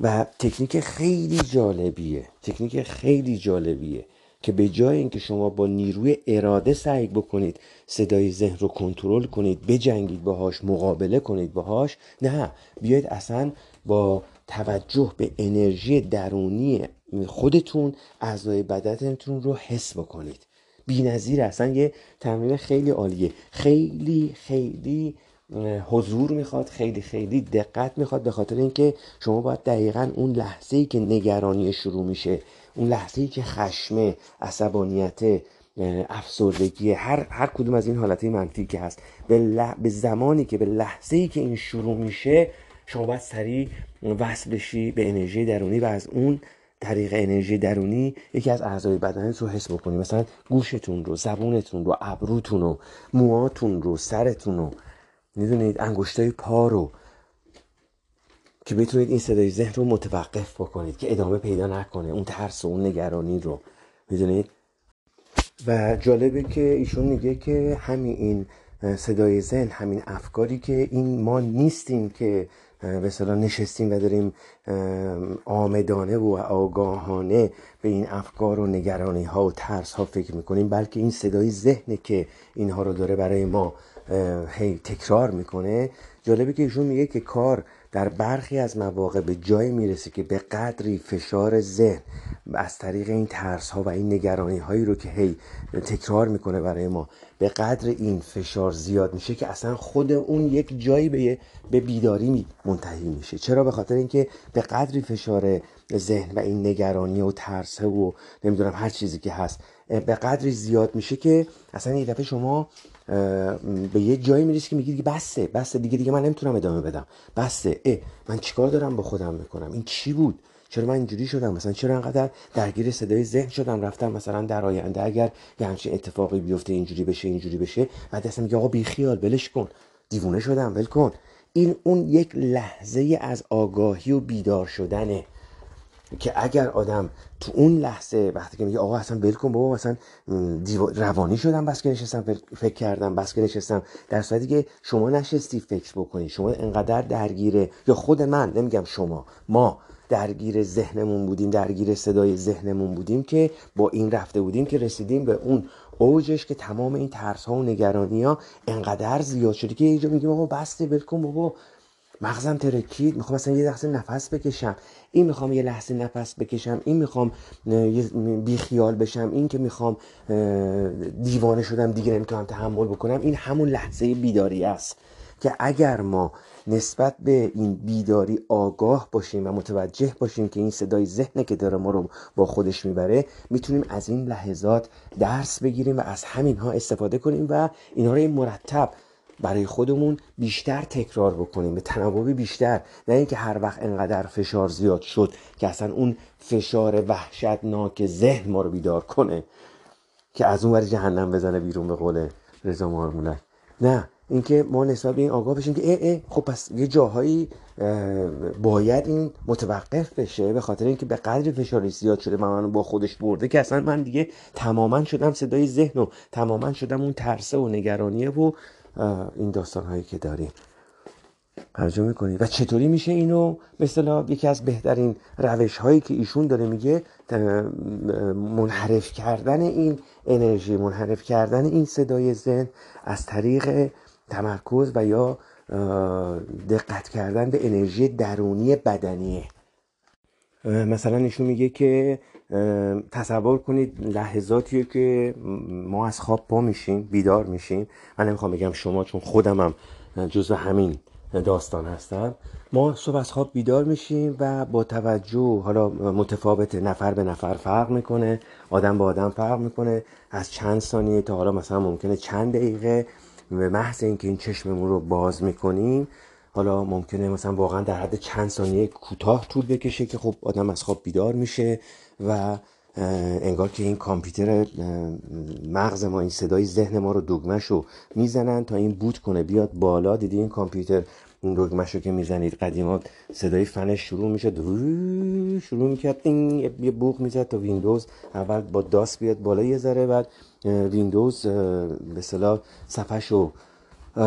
و تکنیک خیلی جالبیه. تکنیک خیلی جالبیه که به جای اینکه شما با نیروی اراده سعی بکنید صدای ذهن رو کنترل کنید بجنگید باهاش مقابله کنید باهاش نه بیاید اصلا با توجه به انرژی درونی خودتون اعضای بدنتون رو حس بکنید. نظیر اصلا یه تمرین خیلی عالیه. خیلی خیلی حضور می‌خواد خیلی خیلی دقت می‌خواد به خاطر اینکه شما باید دقیقا اون لحظه ای که نگرانی شروع میشه اون لحظه ای که خشمه عصبانیت افسردگی هر هر کدوم از این حالتهای منفی که هست به, به زمانی که به لحظه ای که این شروع میشه شما باید سریع وصل بشی به انرژی درونی و از اون طریق انرژی درونی یکی از اعضای بدنت رو حس بکنی. مثلا گوشتون رو زبونتون رو ابروتون رو موهاتون رو سرتون رو. می‌دونید انگشتای پا رو که بتونید این صدای ذهن رو متوقف بکنید که ادامه پیدا نکنه اون ترس و اون نگرانی رو. می‌دونید؟ و جالبه که ایشون میگه که همین این صدای ذهن همین افکاری که این ما نیستیم که به نشستیم و داریم آمدانه و آگاهانه به این افکار و نگرانی ها و ترس ها فکر می‌کنیم بلکه این صدای ذهنه که اینها رو داره برای ما هی تکرار می‌کنه. جالبه که ایشون میگه که کار در برخی از مواقع به جای می‌رسه که به قدری فشار ذهن از طریق این ترس ها و این نگرانی هایی رو که هی تکرار می‌کنه برای ما به قدر این فشار زیاد میشه که اصلا خود اون یک جایی به, به بیداری منتهی میشه. چرا؟ به خاطر اینکه به قدری فشار ذهن و این نگرانی و ترسه و نمی‌دونم هر چیزی که هست به قدری زیاد میشه که اصلا یه دفعه شما به یه جایی می‌رسی که میگی دیگه بسه بسه دیگه دیگه من نمی‌تونم ادامه بدم. بسه اه من چیکار دارم با خودم می‌کنم؟ این چی بود؟ چرا من اینجوری شدم؟ مثلا چرا انقدر درگیر صدای ذهن شدم؟ رفتم مثلا در آینده اگر یه همچین اتفاقی بیفته اینجوری بشه اینجوری بشه بعد اصلا میگه آقا بی خیال ولش کن. دیوونه شدم ول کن. این اون یک لحظه از آگاهی و بیدار شدنه. که اگر آدم تو اون لحظه وقتی که میگه آقا اصلا ول کن بابا مثلا روانی شدم بس که نشستم فکر کردم بس که نشستم در صورتی که شما نشستی فکر بکنی شما انقدر درگیره یا خود من نمیگم شما ما درگیر ذهنمون بودیم درگیر صدای ذهنمون بودیم که با این رفته بودیم که رسیدیم به اون اوجش که تمام این ترس ها و نگرانی ها انقدر زیاد شده که یه جا میگیم آقا بسته ول کن بابا. مغزم ترکید می‌خوام مثلا یه لحظه نفس بکشم. این می‌خوام یه لحظه نفس بکشم. این می‌خوام بی خیال بشم. این که می‌خوام دیوانه شدم دیگه نمی‌تونم تحمل بکنم. این همون لحظه بیداری است که اگر ما نسبت به این بیداری آگاه باشیم و متوجه باشیم که این صدای ذهنه که داره ما رو با خودش می‌بره می‌تونیم از این لحظات درس بگیریم و از همین ها استفاده کنیم و اینها رو مرتب برای خودمون بیشتر تکرار بکنیم به تناوبی بیشتر. نه اینکه هر وقت انقدر فشار زیاد شد که اصلا اون فشار وحشتناک ذهن ما رو بیدار کنه که از اون ور جهنم بزنه بیرون به قول رضا مارمولک. نه اینکه ما نسبت به این آگاه بشیم که اه اه خب پس یه جاهایی باید این متوقف بشه به خاطر اینکه به قدر فشاری زیاد شده و منو با خودش برده که اصلا من دیگه تماما شدم صدای ذهن و تماما شدم اون ترسه و نگرانیه و این داستان هایی که داریم. ترجمه می‌کنید و چطوری میشه اینو مثلا یکی از بهترین روش هایی که ایشون داره میگه منحرف کردن این انرژی منحرف کردن این صدای ذهن از طریق تمرکز و یا دقت کردن به انرژی درونی بدنیه. مثلا ایشون میگه که تصور کنید لحظاتیه که ما از خواب پا میشیم بیدار میشیم. من نمی‌خوام بگم شما چون خودمم جزو همین داستان هستم. ما صبح از خواب بیدار میشیم و با توجه حالا متفاوت نفر به نفر فرق می‌کنه آدم با آدم فرق می‌کنه. از چند ثانیه تا حالا مثلا ممکنه چند دقیقه به محض اینکه این چشممون رو باز می‌کنیم حالا ممکنه مثلا واقعا در حد چند ثانیه کوتاه طول بکشه که خب آدم از خواب بیدار میشه و انگار که این کامپیوتر مغز ما این صدای ذهن ما رو دگمش رو می‌زنن تا این بوت کنه بیاد بالا. دیدی این کامپیوتر این دگمش رو که می‌زنید؟ قدیما صدای فنش شروع میشه شروع می‌کرد این یه بوق می‌زد تا ویندوز اول با داس بیاد بالا یه ذره بعد ویندوز به صلاح صفحش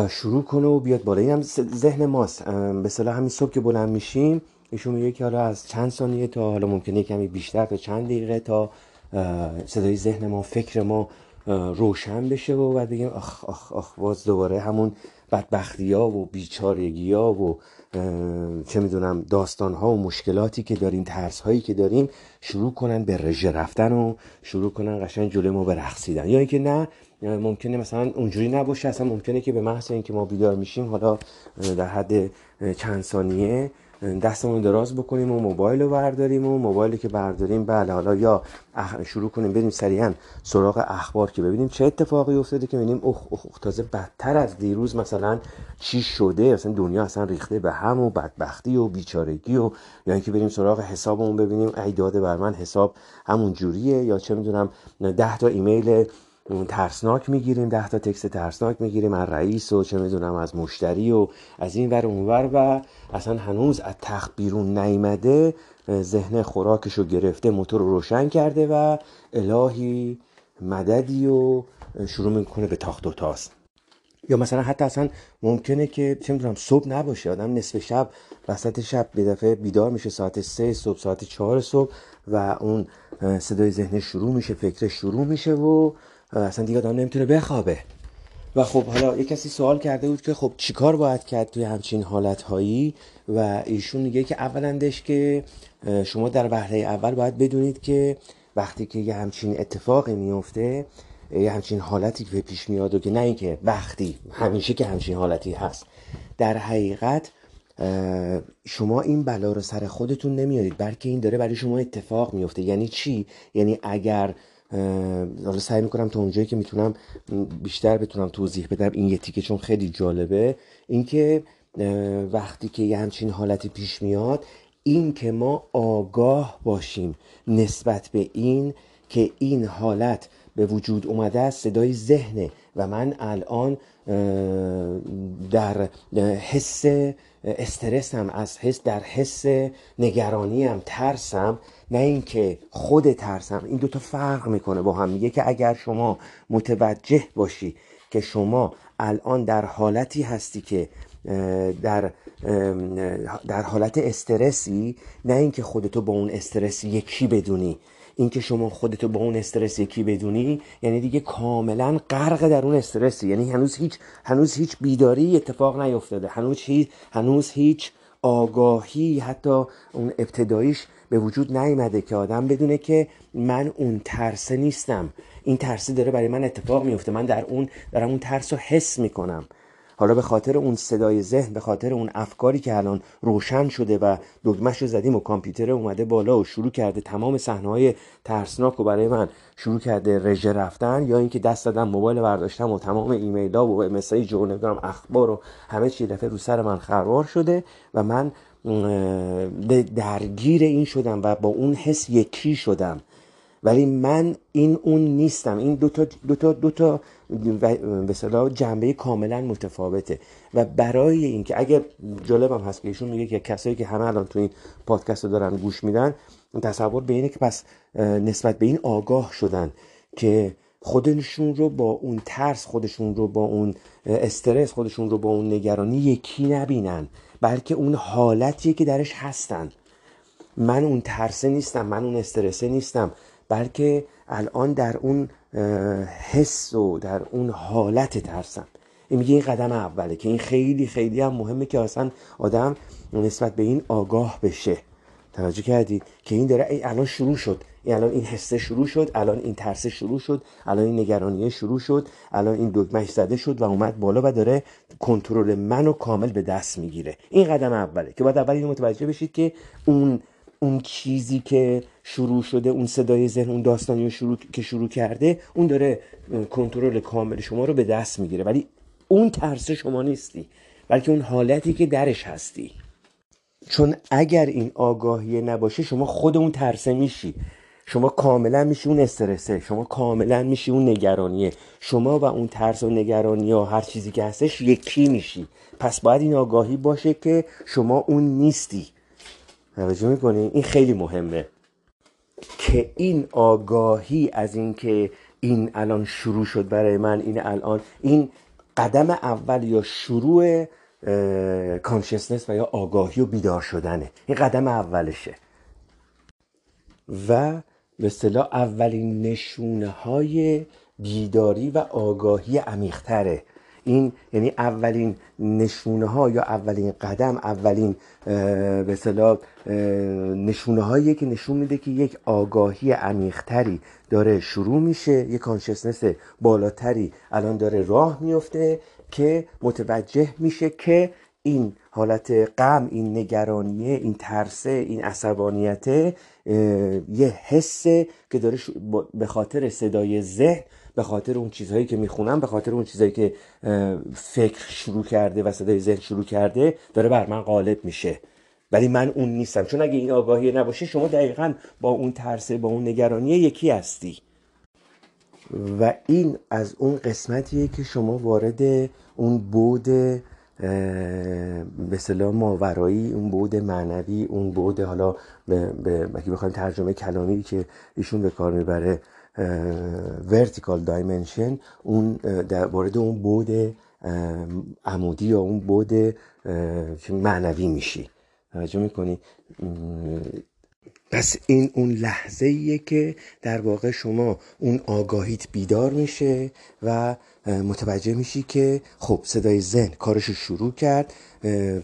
شروع کنه و بیاد بالا. این هم ذهن ماست. به صلاح همین صبح که بلند میشیم ایشون میگه حالا از چند ثانیه تا حالا ممکنه کمی بیشتر تا چند دقیقه تا صدای ذهن ما فکر ما روشن بشه و بعد بگیم آخ آخ آخ باز دوباره همون بدبختی ها و بیچارگی ها و چه می‌دونم داستان ها و مشکلاتی که داریم ترس هایی که داریم شروع کنن به رژه رفتن و شروع کنن قشنگ جلوی ما به رقصیدن یا اینکه نه ممکنه مثلا اونجوری نباشه. اصلا ممکنه که به محض اینکه ما بیدار میشیم حالا در حد چند ثانیه دستمون دراز بکنیم و موبایل رو برداریم و موبایلی که برداریم بله حالا یا شروع کنیم بریم سریعا سراغ اخبار که ببینیم چه اتفاقی افتاده که ببینیم اوه اوه تازه بدتر از دیروز مثلا چی شده؟ مثلا دنیا اصلا ریخته به هم و بدبختی و بیچارگی و یا اینکه بریم سراغ حسابمون ببینیم ای داده بر من حساب همون جوریه یا چه می‌دونم ده تا ایمیل ترسناک می‌گیریم ده تا تکست ترسناک می‌گیریم از رئیس و چه می‌دونم از مشتری و از این ور اونور و اصلا هنوز از تخت بیرون نیمده ذهن خوراکش رو گرفته موتور رو روشن کرده و الهی مددی و شروع می‌کنه به تاخت و تاز. یا مثلا حتی اصلا ممکنه که چه می‌دونم صبح نباشه آدم نصف شب وسط شب به دفعه بیدار میشه ساعت سه صبح ساعت چهار صبح و اون صدای ذهن شروع میشه فکر شروع میشه و اصلا دیگه آدم نمی‌تونه بخوابه. و خب حالا یه کسی سوال کرده بود که خب چیکار باید کرد توی همچین حالتهایی؟ و ایشون میگه که اولندش که شما در وهله اول باید بدونید که وقتی که یه همچین اتفاقی میفته یه همچین حالتی که پیش میاد و که نه اینکه وقتی همیشه که همچین حالتی هست. در حقیقت شما این بلا رو سر خودتون نمیارید بلکه این داره برای شما اتفاق میفته. یعنی چی؟ یعنی اگر حالا سعی می‌کنم تا اونجایی که می‌تونم بیشتر بتونم توضیح بدم این یه تیکه چون خیلی جالبه. اینکه وقتی که یه همچین حالتی پیش میاد این که ما آگاه باشیم نسبت به این که این حالت به وجود اومده است صدای ذهنه و من الان در حس استرسم از حس در حس نگرانیم ترسم. نه اینکه خود ترسم. این دوتا فرق می‌کنه با هم. میگه که اگر شما متوجه باشی که شما الان در حالتی هستی که در در حالت استرسی نه اینکه خودتو با اون استرس یکی بدونی. اینکه شما خودتو با اون استرس یکی بدونی یعنی دیگه کاملا غرق در اون استرسی. یعنی هنوز هیچ هنوز هیچ بیداری اتفاق نیفتاده هنوز هیچ هنوز هیچ آگاهی حتی اون ابتداییش به وجود نیامده که آدم بدونه که من اون ترسه نیستم. این ترسه داره برای من اتفاق میفته. من در اون دارم اون ترس رو حس می‌کنم. حالا به خاطر اون صدای ذهن به خاطر اون افکاری که الان روشن شده و دگمش رو زدیم و کامپیوتر اومده بالا و شروع کرده تمام های ترسناک رو برای من شروع کرده رژه رفتن یا اینکه دست دادم موبایل برداشتم و تمام ایمیل ها و مسیج و نمی‌دونم اخبار و همه چی دفعه رو سر من خروار شده و من درگیر این شدم و با اون حس یکی شدم. ولی من این اون نیستم. این دو تا دو تا دو تا به جنبه کاملا متفاوته. و برای اینکه اگر جالبم هست که ایشون میگه که کسایی که همه الان تو این پادکست رو دارن گوش میدن تصور به اینه که پس نسبت به این آگاه شدن که خودشون رو با اون ترس خودشون رو با اون استرس خودشون رو با اون نگرانی یکی نبینن. بلکه اون حالتیه که درش هستن. من اون ترسه نیستم من اون استرسه نیستم. بلکه الان در اون حس و در اون حالت ترسم. این میگه این قدم اوله که این خیلی خیلی هم مهمه که اصلا آدم نسبت به این آگاه بشه. توجه کردید که این داره الان شروع شد. این الان این حسه شروع شد الان این ترسه شروع شد الان این نگرانیه شروع شد الان این دکمش زده شد و اومد بالا و داره کنترل منو کامل به دست می‌گیره. این قدم اوله که باید اول متوجه بشید که اون اون چیزی که شروع شده اون صدای ذهن اون داستانی شروع که شروع کرده اون داره کنترل کامل شما رو به دست می‌گیره. ولی اون ترس شما نیستی بلکه اون حالتی که درش هستی. چون اگر این آگاهی نباشه شما خود اون ترسه میشی. شما کاملا میشی اون استرسه شما کاملا میشی اون نگرانیه. شما و اون ترس و نگرانی یا هر چیزی که هستش یکی میشی. پس باید این آگاهی باشه که شما اون نیستی. توجه می‌کنی؟ این خیلی مهمه. که این آگاهی از اینکه این الان شروع شد برای من این الان این قدم اول یا شروع کانشسنس و یا آگاهی و بیدار شدنه. این قدم اولشه. و به اصطلاح اولین نشونه های بیداری و آگاهی عمیقتره. این یعنی اولین نشونه ها یا اولین قدم اولین به اصطلاح نشونه هایی که نشون میده که یک آگاهی عمیقتری داره شروع میشه یک کانشسنس بالاتری الان داره راه میفته که متوجه میشه که این حالت غم این نگرانیه این ترسه این عصبانیت یه حسه که داره به خاطر صدای ذهن به خاطر اون چیزهایی که می‌خونم به خاطر اون چیزهایی که فکر شروع کرده و صدای ذهن شروع کرده داره بر من غالب میشه. ولی من اون نیستم. چون اگه این آگاهی نباشه شما دقیقا با اون ترسه با اون نگرانی یکی هستی. و این از اون قسمتیه که شما وارد اون بود به سلام ماورایی اون بود معنوی اون بود حالا به, به بخوایم ترجمه کلامی که ایشون به کار می‌بره ورتیکال دایمنشن اون در وارد اون بود عمودی یا اون بود معنوی میشی. توجه می‌کنی؟ پس این اون لحظه ایه که در واقع شما اون آگاهیت بیدار میشه و متوجه میشی که خب صدای ذهن کارشو شروع کرد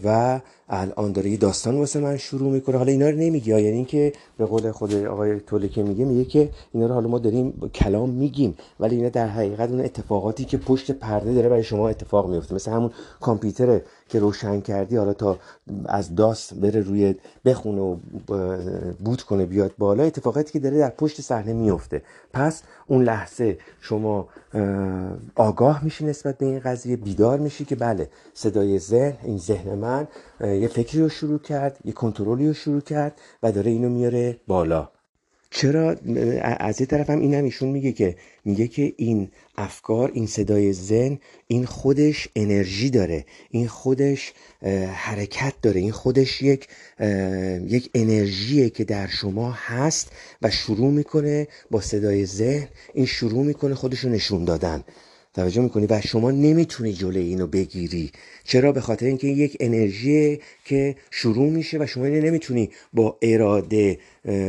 و الان داره یه داستان واسه من شروع می‌کنه. حالا اینا رو نمیگی یعنی اینکه به قول خود آقای توله که میگه میگه که اینا رو حالا ما داریم کلام میگیم ولی اینا در حقیقت اون اتفاقاتی که پشت پرده داره برای شما اتفاق میفته مثل همون کامپیوتر که روشن کردی حالا تا از داست بره روی بخونه و بوت کنه بیاد بالا اتفاقاتی که داره در پشت صحنه میفته. پس اون لحظه شما آگاه میشی نسبت به این قضیه بیدار میشی که بله صدای ذهن این ذهن من یه فکری رو شروع کرد یه کنترلی رو شروع کرد و داره اینو میاره بالا. چرا از یه طرف هم اینم ایشون میگه که میگه که این افکار این صدای ذهن این خودش انرژی داره این خودش حرکت داره این خودش یک یک انرژیه که در شما هست و شروع می‌کنه با صدای ذهن این شروع می‌کنه خودش رو نشون دادن. توجه می‌کنی و شما نمی‌تونی جلوی اینو بگیری. چرا؟ به خاطر اینکه یک انرژی که شروع میشه و شما نمی‌تونی با اراده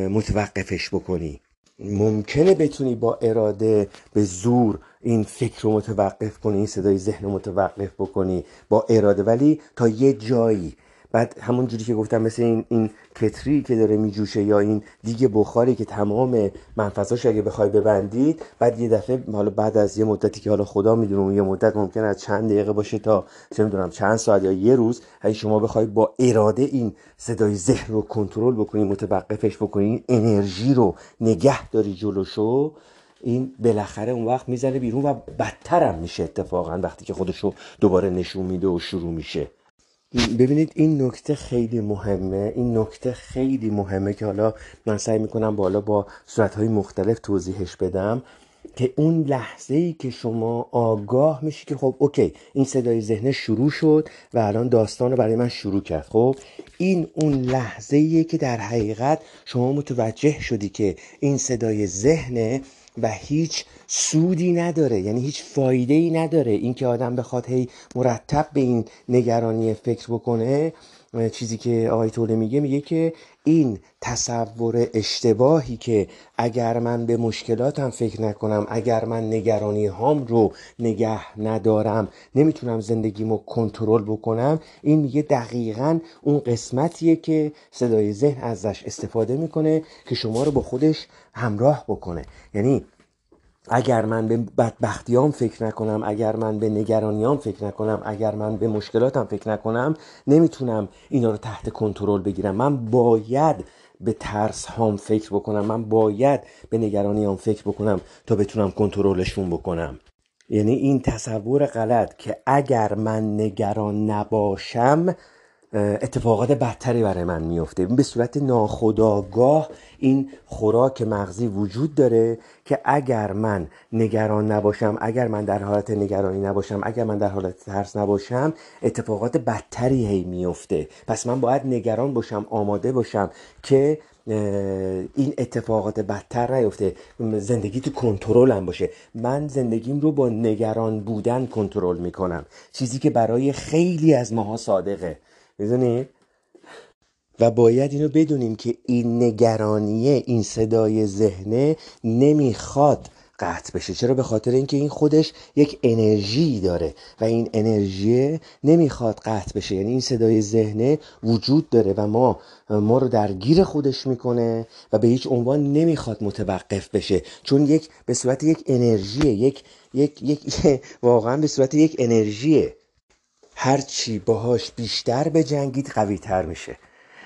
متوقفش بکنی. ممکنه بتونی با اراده به زور این فکر رو متوقف کنی این صدای ذهن رو متوقف بکنی با اراده. ولی تا یه جایی بعد همون جوری که گفتم مثل این این کتری که داره میجوشه یا این دیگه بخاری که تمام منفذاش اگه بخوای ببندید بعد یه دفعه حالا بعد از یه مدتی که حالا خدا می‌دونه یه مدت ممکن از چند دقیقه باشه تا چه می‌دونم چند ساعت یا یه روز اگه شما بخوای با اراده این صدای ذهن رو کنترل بکنی متوقفش بکنی انرژی رو نگه داری جلوشو این بالاخره اون وقت می‌زنه بیرون و بدترم میشه اتفاقا وقتی که خودشو دوباره نشون میده و شروع میشه. ببینید این نکته خیلی مهمه این نکته خیلی مهمه که حالا من سعی می‌کنم بالا با صورتهای مختلف توضیحش بدم که اون لحظه ای که شما آگاه میشی که خب اوکی این صدای ذهن شروع شد و الان داستان رو برای من شروع کرد. خب این اون لحظه ایه که در حقیقت شما متوجه شدی که این صدای ذهن و هیچ سودی نداره یعنی هیچ فایده ای نداره اینکه آدم بخواد هی مرتب به این نگرانی فکر بکنه. چیزی که آقای توله میگه میگه که این تصور اشتباهی که اگر من به مشکلاتم فکر نکنم اگر من نگرانی هام رو نگه ندارم نمی‌تونم زندگیمو کنترل بکنم این میگه دقیقا اون قسمتیه که صدای ذهن ازش استفاده می‌کنه که شما رو با خودش همراه بکنه. یعنی اگر من به بدبختیام فکر نکنم اگر من به نگرانیام فکر نکنم اگر من به مشکلاتم فکر نکنم نمی‌تونم اینا رو تحت کنترل بگیرم. من باید به ترس هام فکر بکنم. من باید به نگرانیام فکر بکنم تا بتونم کنترلشون بکنم. یعنی این تصور غلط که اگر من نگران نباشم اتفاقات بدتری برای من میفته به صورت ناخودآگاه این خوراک مغزی وجود داره که اگر من نگران نباشم اگر من در حالت نگرانی نباشم اگر من در حالت ترس نباشم اتفاقات بدتری هی میفته. پس من باید نگران باشم آماده باشم که این اتفاقات بدتر نیفته. زندگی تو کنترلم باشه. من زندگیم رو با نگران بودن کنترل می‌کنم. چیزی که برای خیلی از ماها صادقه. می‌دونید و باید اینو بدونیم که این نگرانیه این صدای ذهنه نمی‌خواد قطع بشه. چرا؟ به خاطر اینکه این خودش یک انرژی داره و این انرژی نمی‌خواد قطع بشه. یعنی این صدای ذهنه وجود داره و ما ما رو درگیر خودش می‌کنه و به هیچ عنوان نمی‌خواد متوقف بشه. چون یک به صورت یک انرژیه یک یک یک واقعا به صورت یک انرژیه. هرچی باهاش بیشتر به جنگید قوی تر میشه.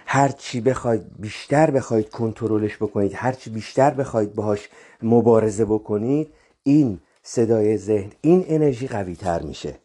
هرچی بخواید بیشتر بخواید کنترلش بکنید هرچی بیشتر بخواید باهاش مبارزه بکنید این صدای ذهن این انرژی قوی تر میشه.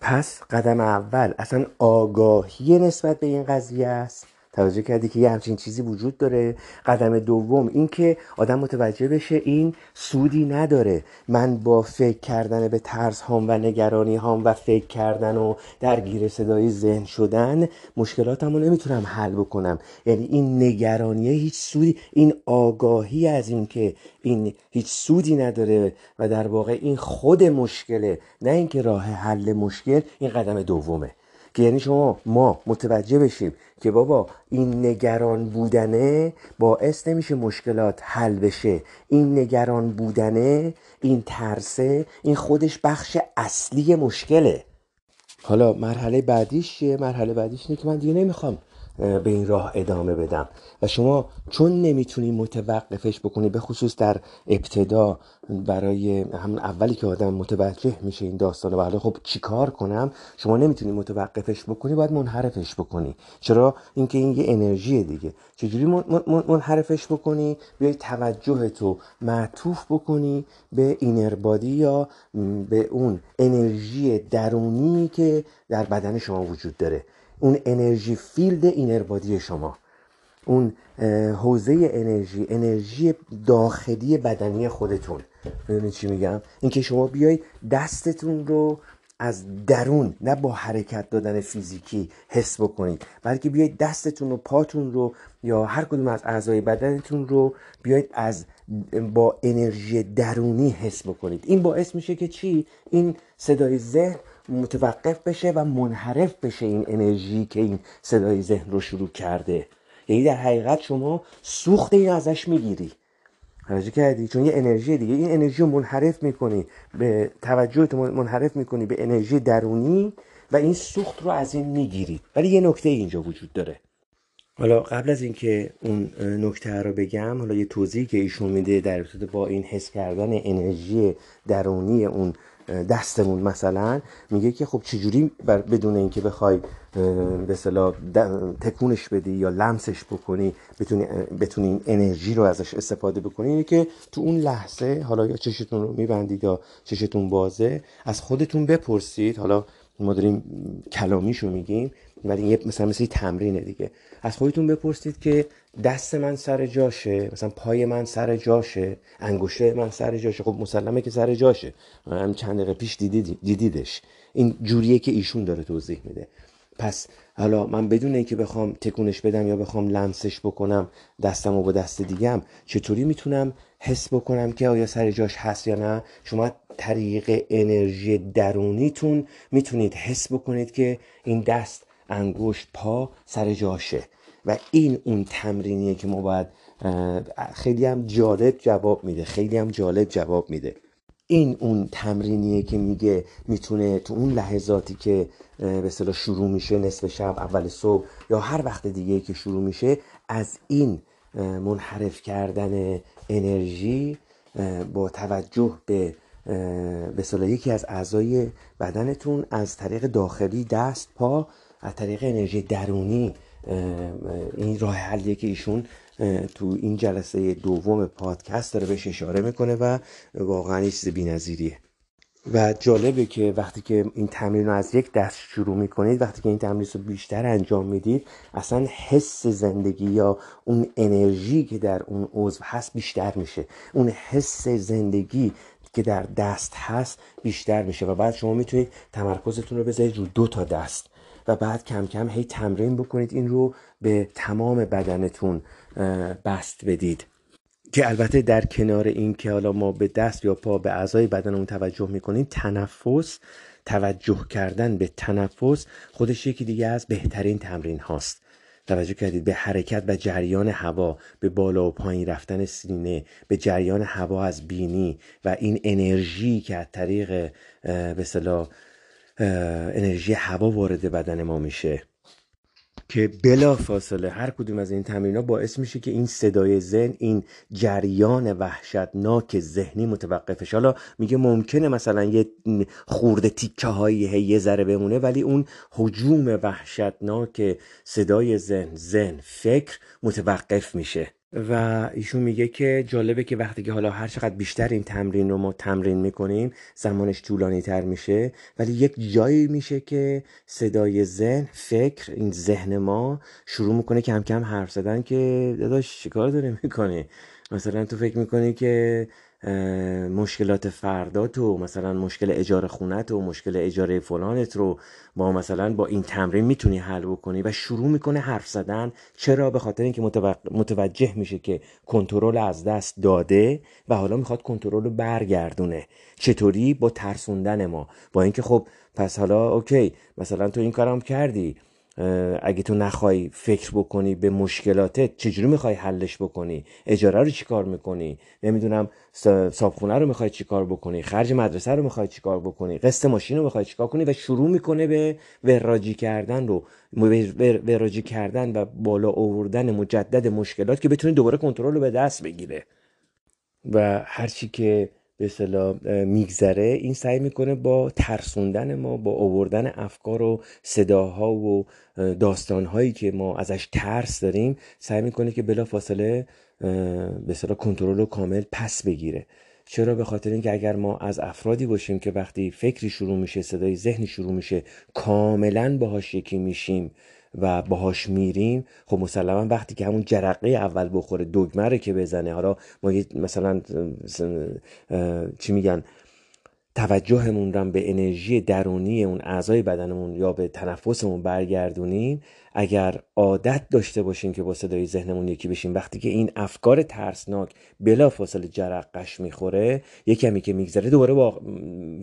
پس قدم اول اصلا آگاهی نسبت به این قضیه است. توجه کردی که یه همچین چیزی وجود داره. قدم دوم این که آدم متوجه بشه این سودی نداره. من با فکر کردن به ترس هام و نگرانی هام و فکر کردن و درگیر صدای ذهن شدن مشکلاتم رو نمی‌تونم حل بکنم. یعنی این نگرانیه هیچ سودی این آگاهی از این که این هیچ سودی نداره و در واقع این خود مشکله نه اینکه راه حل مشکل این قدم دومه. که یعنی شما ما متوجه بشیم که بابا این نگران بودنه باعث نمیشه مشکلات حل بشه. این نگران بودنه این ترسه این خودش بخش اصلی مشکله. حالا مرحله بعدیش چیه؟ مرحله بعدیش اینه که من دیگه نمی‌خوام به این راه ادامه بدم. و شما چون نمی‌تونی متوقفش بکنی به خصوص در ابتدا برای همون اولی که آدم متوجه میشه این داستان و حالا خب چیکار کنم شما نمی‌تونی متوقفش بکنی باید منحرفش بکنی. چرا؟ اینکه این یه انرژی دیگه. چجوری منحرفش بکنی؟ بیای توجه تو معطوف بکنی به inner body یا به اون انرژی درونی که در بدن شما وجود داره. اون energy field inner body شما. اون حوزه انرژی انرژی داخلی بدنی خودتون. می‌دونید چی میگم؟ اینکه شما بیای دستتون رو از درون نه با حرکت دادن فیزیکی حس بکنید بلکه بیاید دستتون و پاتون رو یا هر کدوم از اعضای بدنتون رو بیاید از با انرژی درونی حس بکنید. این باعث میشه که چی؟ این صدای ذهن متوقف بشه و منحرف بشه این انرژی که این صدای ذهن رو شروع کرده. یعنی در حقیقت شما سوخت این ازش می‌گیری. توجه کردی؟ چون یه انرژی دیگه. این انرژی رو منحرف می‌کنی. به توجه منحرف می‌کنی به انرژی درونی و این سوخت رو از این می‌گیری. ولی یه نکته اینجا وجود داره. حالا قبل از اینکه اون نکته رو بگم حالا یه توضیحی که ایشون میده در با این حس کردن انرژی درونی اون دستمون مثلا میگه که خب چجوری بر بدون اینکه بخوای به صلاح تکونش بدی یا لمسش بکنی بتونی بتونی انرژی رو ازش استفاده بکنی اینه که تو اون لحظه حالا یا چشتون رو میبندید یا چشتون بازه از خودتون بپرسید. حالا ما داریم کلامیشو میگیم ولی یه مثلا مثل تمرینه دیگه. از خودتون بپرسید که دست من سر جاشه مثلا پای من سر جاشه انگشته من سر جاشه. خب مسلمه که سر جاشه. هم چند دقیقه پیش دیدید دیدیدش. این جوریه که ایشون داره توضیح میده. پس حالا من بدون اینکه بخوام تکونش بدم یا بخوام لمسش بکنم دستم و با دست دیگم چطوری می‌تونم حس بکنم که آیا سر جاش هست یا نه؟ شما طریق انرژی درونیتون می‌تونید حس بکنید که این دست انگشت پا سر جاشه. و این اون تمرینیه که ما باید خیلی هم جالب جواب میده خیلی هم جالب جواب میده. این اون تمرینیه که میگه می‌تونه تو اون لحظاتی که به صلاح شروع میشه نصف شب اول صبح یا هر وقت دیگه که شروع میشه از این منحرف کردن انرژی با توجه به به یکی از اعضای بدنتون از طریق داخلی دست پا از طریق انرژی درونی این راه حلیه که ایشون تو این جلسه دوم پادکست داره بهش اشاره می‌کنه و واقعا یه چیز بی‌نظیریه. و جالبه که وقتی که این تمرین رو از یک دست شروع می‌کنید وقتی که این تمرین رو بیشتر انجام می‌دید اصلا حس زندگی یا اون انرژی که در اون عضو هست بیشتر میشه. اون حس زندگی که در دست هست بیشتر میشه و بعد شما می‌تونید تمرکزتون رو بذارید رو دو تا دست. و بعد کم کم هی تمرین بکنید. این رو به تمام بدنتون بست بدید. که البته در کنار این که حالا ما به دست یا پا به اعضای بدنمون توجه می‌کنیم تنفس توجه کردن به تنفس خودش یکی دیگه از بهترین تمرین هاست. توجه کردید به حرکت و جریان هوا به بالا و پایین رفتن سینه به جریان هوا از بینی و این انرژی که از طریق به انرژی هوا وارد بدن ما میشه. که بلا فاصله هر کدوم از این تمرین ها باعث میشه که این صدای ذهن این جریان وحشتناک ذهنی متوقفش. حالا میگه ممکنه مثلا یه خورده تیکه هایی یه ذره بمونه ولی اون حجوم وحشتناک صدای ذهن ذهن فکر متوقف میشه. و ایشون میگه که جالبه که وقتی که حالا هر چقدر بیشتر این تمرین رو ما تمرین می‌کنیم زمانش طولانی تر میشه. ولی یک جایی میشه که صدای ذهن فکر این ذهن ما شروع می‌کنه کم کم حرف زدن که داداش چیکار داری می‌کنی؟ مثلا تو فکر می‌کنی که مشکلات فردات و مثلا مشکل اجاره خونت و مشکل اجاره فلانت رو با مثلا با این تمرین می‌تونی حل بکنی و شروع می‌کنه حرف زدن. چرا؟ به خاطر اینکه متوجه میشه که کنترل از دست داده و حالا می‌خواد کنترل رو برگردونه. چطوری؟ با ترسوندن ما. با اینکه خب پس حالا اوکی مثلا تو این کارم کردی. اگه تو نخوای فکر بکنی به مشکلاتت چجوری می‌خوای حلش بکنی؟ اجاره رو چیکار می‌کنی؟ نمی‌دونم صابخونه رو می‌خوای چیکار بکنی؟ خرج مدرسه رو می‌خوای چیکار بکنی؟ قسط ماشین رو می‌خوای چیکار کنی؟ و شروع می‌کنه به وراجی کردن رو وراجی کردن و بالا آوردن مجدد مشکلات که بتونی دوباره کنترل رو به دست بگیره. و هرچی که به صلاح میگذره این سعی می‌کنه با ترسوندن ما با آوردن افکار و صداها و داستانهایی که ما ازش ترس داریم سعی می‌کنه که بلا فاصله به صلاح کنترل رو کامل پس بگیره. چرا؟ به خاطر اینکه اگر ما از افرادی باشیم که وقتی فکری شروع میشه صدای ذهنی شروع میشه کاملا باهاش یکی میشیم. و باهاش میریم خب مسلما وقتی که همون جرقه اول بخوره دگمه که بزنه حالا ما مثلا چی میگن توجهمون رو به انرژی درونی اون اعضای بدنمون یا به تنفسمون برگردونیم اگر عادت داشته باشیم که با صدای ذهنمون یکی بشیم وقتی که این افکار ترسناک بلا فاصله جرقش می‌خوره یه کمی که میگذره دوباره با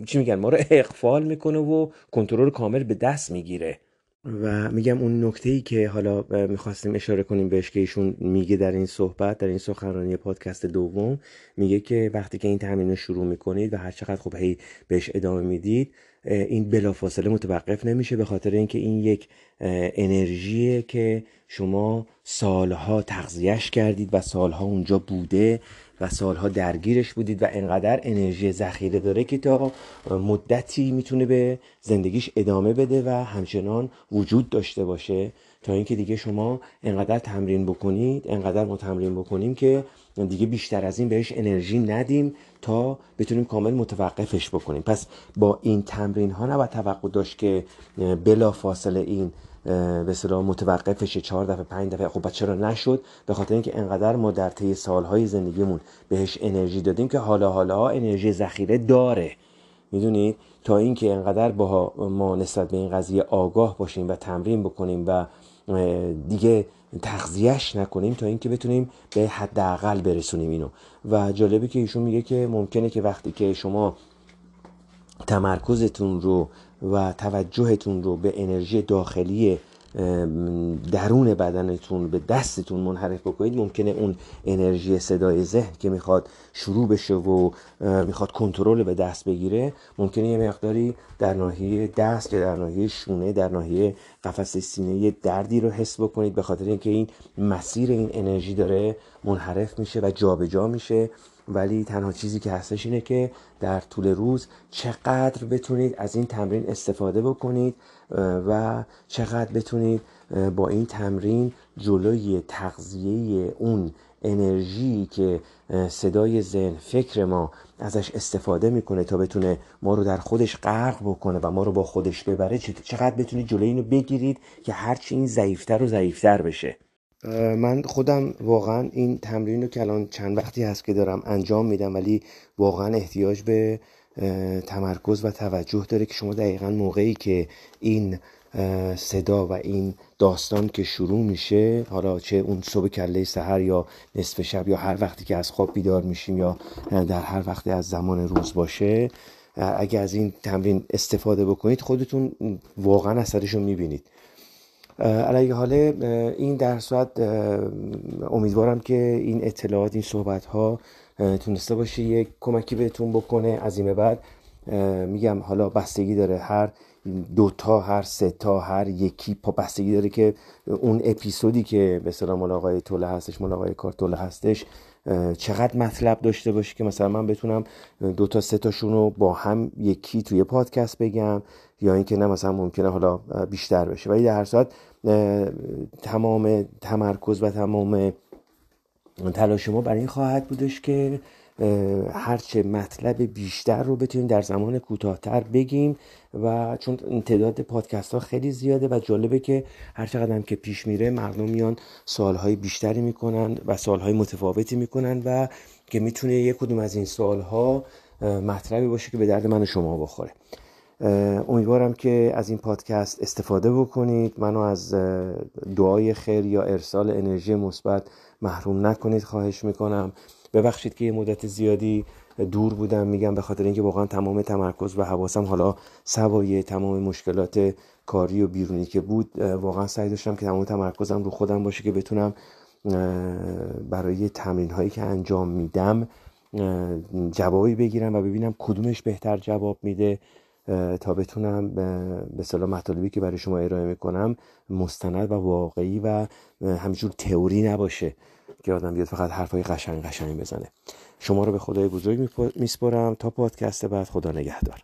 چی میگن ما رو اقفال می‌کنه و کنترل کامل به دست می‌گیره. و میگم اون نکته ای که حالا می‌خواستیم اشاره کنیم بهش که ایشون میگه در این صحبت در این سخنرانی پادکست دوم میگه که وقتی که این تمرین رو شروع می‌کنید و هر چقدر خب هی بهش ادامه می‌دید این بلافاصله متوقف نمیشه به خاطر اینکه این یک انرژیه که شما سالها تغذیهش کردید و سالها اونجا بوده و سالها درگیرش بودید و انقدر انرژی ذخیره داره که تا مدتی می‌تونه به زندگیش ادامه بده و همچنان وجود داشته باشه. تا اینکه دیگه شما انقدر تمرین بکنید انقدر ما تمرین بکنیم که دیگه بیشتر از این بهش انرژی ندیم تا بتونیم کامل متوقفش بکنیم. پس با این تمرین ها نباید توقع داشت که بلا فاصله این به اصطلاح متوقفش چهار دفعه پنج دفعه خب چرا نشد؟ به خاطر اینکه انقدر ما در طی سالهای زندگیمون بهش انرژی دادیم که حالا حالا انرژی ذخیره داره. می‌دونید؟ تا اینکه انقدر با ما نسبت به این قضیه آگاه باشیم و تمرین بکنیم و دیگه تغذیهش نکنیم تا اینکه بتونیم به حداقل برسونیم اینو. و جالبی که ایشون میگه که ممکنه که وقتی که شما تمرکزتون رو و توجهتون رو به انرژی داخلی درون بدنتون به دستتون منحرف بکنید ممکنه اون انرژی صدای ذهن که می‌خواد شروع بشه و می‌خواد کنترل به دست بگیره ممکنه یه مقداری در ناحیه دست یا در ناحیه شونه در ناحیه قفس سینه دردی رو حس بکنید به خاطر اینکه این مسیر این انرژی داره منحرف میشه و جابجا جا میشه. ولی تنها چیزی که هستش اینه که در طول روز چقدر بتونید از این تمرین استفاده بکنید و چقدر بتونید با این تمرین جلوی تغذیه اون انرژی که صدای ذهن فکر ما ازش استفاده می‌کنه تا بتونه ما رو در خودش غرق بکنه و ما رو با خودش ببره چقدر بتونید جلوی اینو بگیرید که هرچی این ضعیفتر و ضعیفتر بشه. من خودم واقعا این تمرین رو که الان چند وقتی هست که دارم انجام میدم ولی واقعا احتیاج به تمرکز و توجه داره که شما دقیقا موقعی که این صدا و این داستان که شروع میشه حالا چه اون صبح کله سحر یا نصف شب یا هر وقتی که از خواب بیدار میشیم یا در هر وقتی از زمان روز باشه اگه از این تمرین استفاده بکنید خودتون واقعا اثرش رو می‌بینید علیه حاله این در امیدوارم که این اطلاعات این صحبت ها تونسته باشه یک کمکی بهتون بکنه. از این بعد میگم حالا بستگی داره هر دو تا هر سه تا هر یکی پا بستگی داره که اون اپیزودی که به سلام ملاقای توله هستش ملاقای کار توله هستش چقدر مطلب داشته باشه که مثلا من بتونم دو تا سه تاشون رو با هم یکی توی پادکست بگم یا اینکه نه مثلا ممکنه حالا بیشتر بشه. ولی در هر صورت تمام تمرکز و تمام تلاش ما برای این خواهد بودش که هرچه مطلب بیشتر رو بتونیم در زمان کوتاهتر بگیم و چون تعداد پادکست ها خیلی زیاده و جالبه که هر چقدر هم که پیش میره مردم میان سوالهای بیشتری می‌کنن و سوالهای متفاوتی می‌کنن و که می‌تونه یک کدوم از این سوالها مطلبی باشه که به درد من و شما بخوره. امیدوارم که از این پادکست استفاده بکنید. منو از دعای خیر یا ارسال انرژی مثبت محروم نکنید خواهش می‌کنم. ببخشید که یه مدت زیادی دور بودم. میگم به خاطر اینکه واقعا تمام تمرکز و حواسم حالا سوای تمام مشکلات کاری و بیرونی که بود واقعا سعی داشتم که تمام تمرکزم رو خودم باشه که بتونم برای تمرین هایی که انجام میدم جوابی بگیرم و ببینم کدومش بهتر جواب میده. تا بتونم به صلاح مطالبی که برای شما ارائه می‌کنم مستند و واقعی و همینجور تئوری نباشه که آدم بیاد فقط حرفای قشنگ قشنگ بزنه. شما رو به خدای بزرگ میسپرم تا پادکست بعد خدا نگهدار.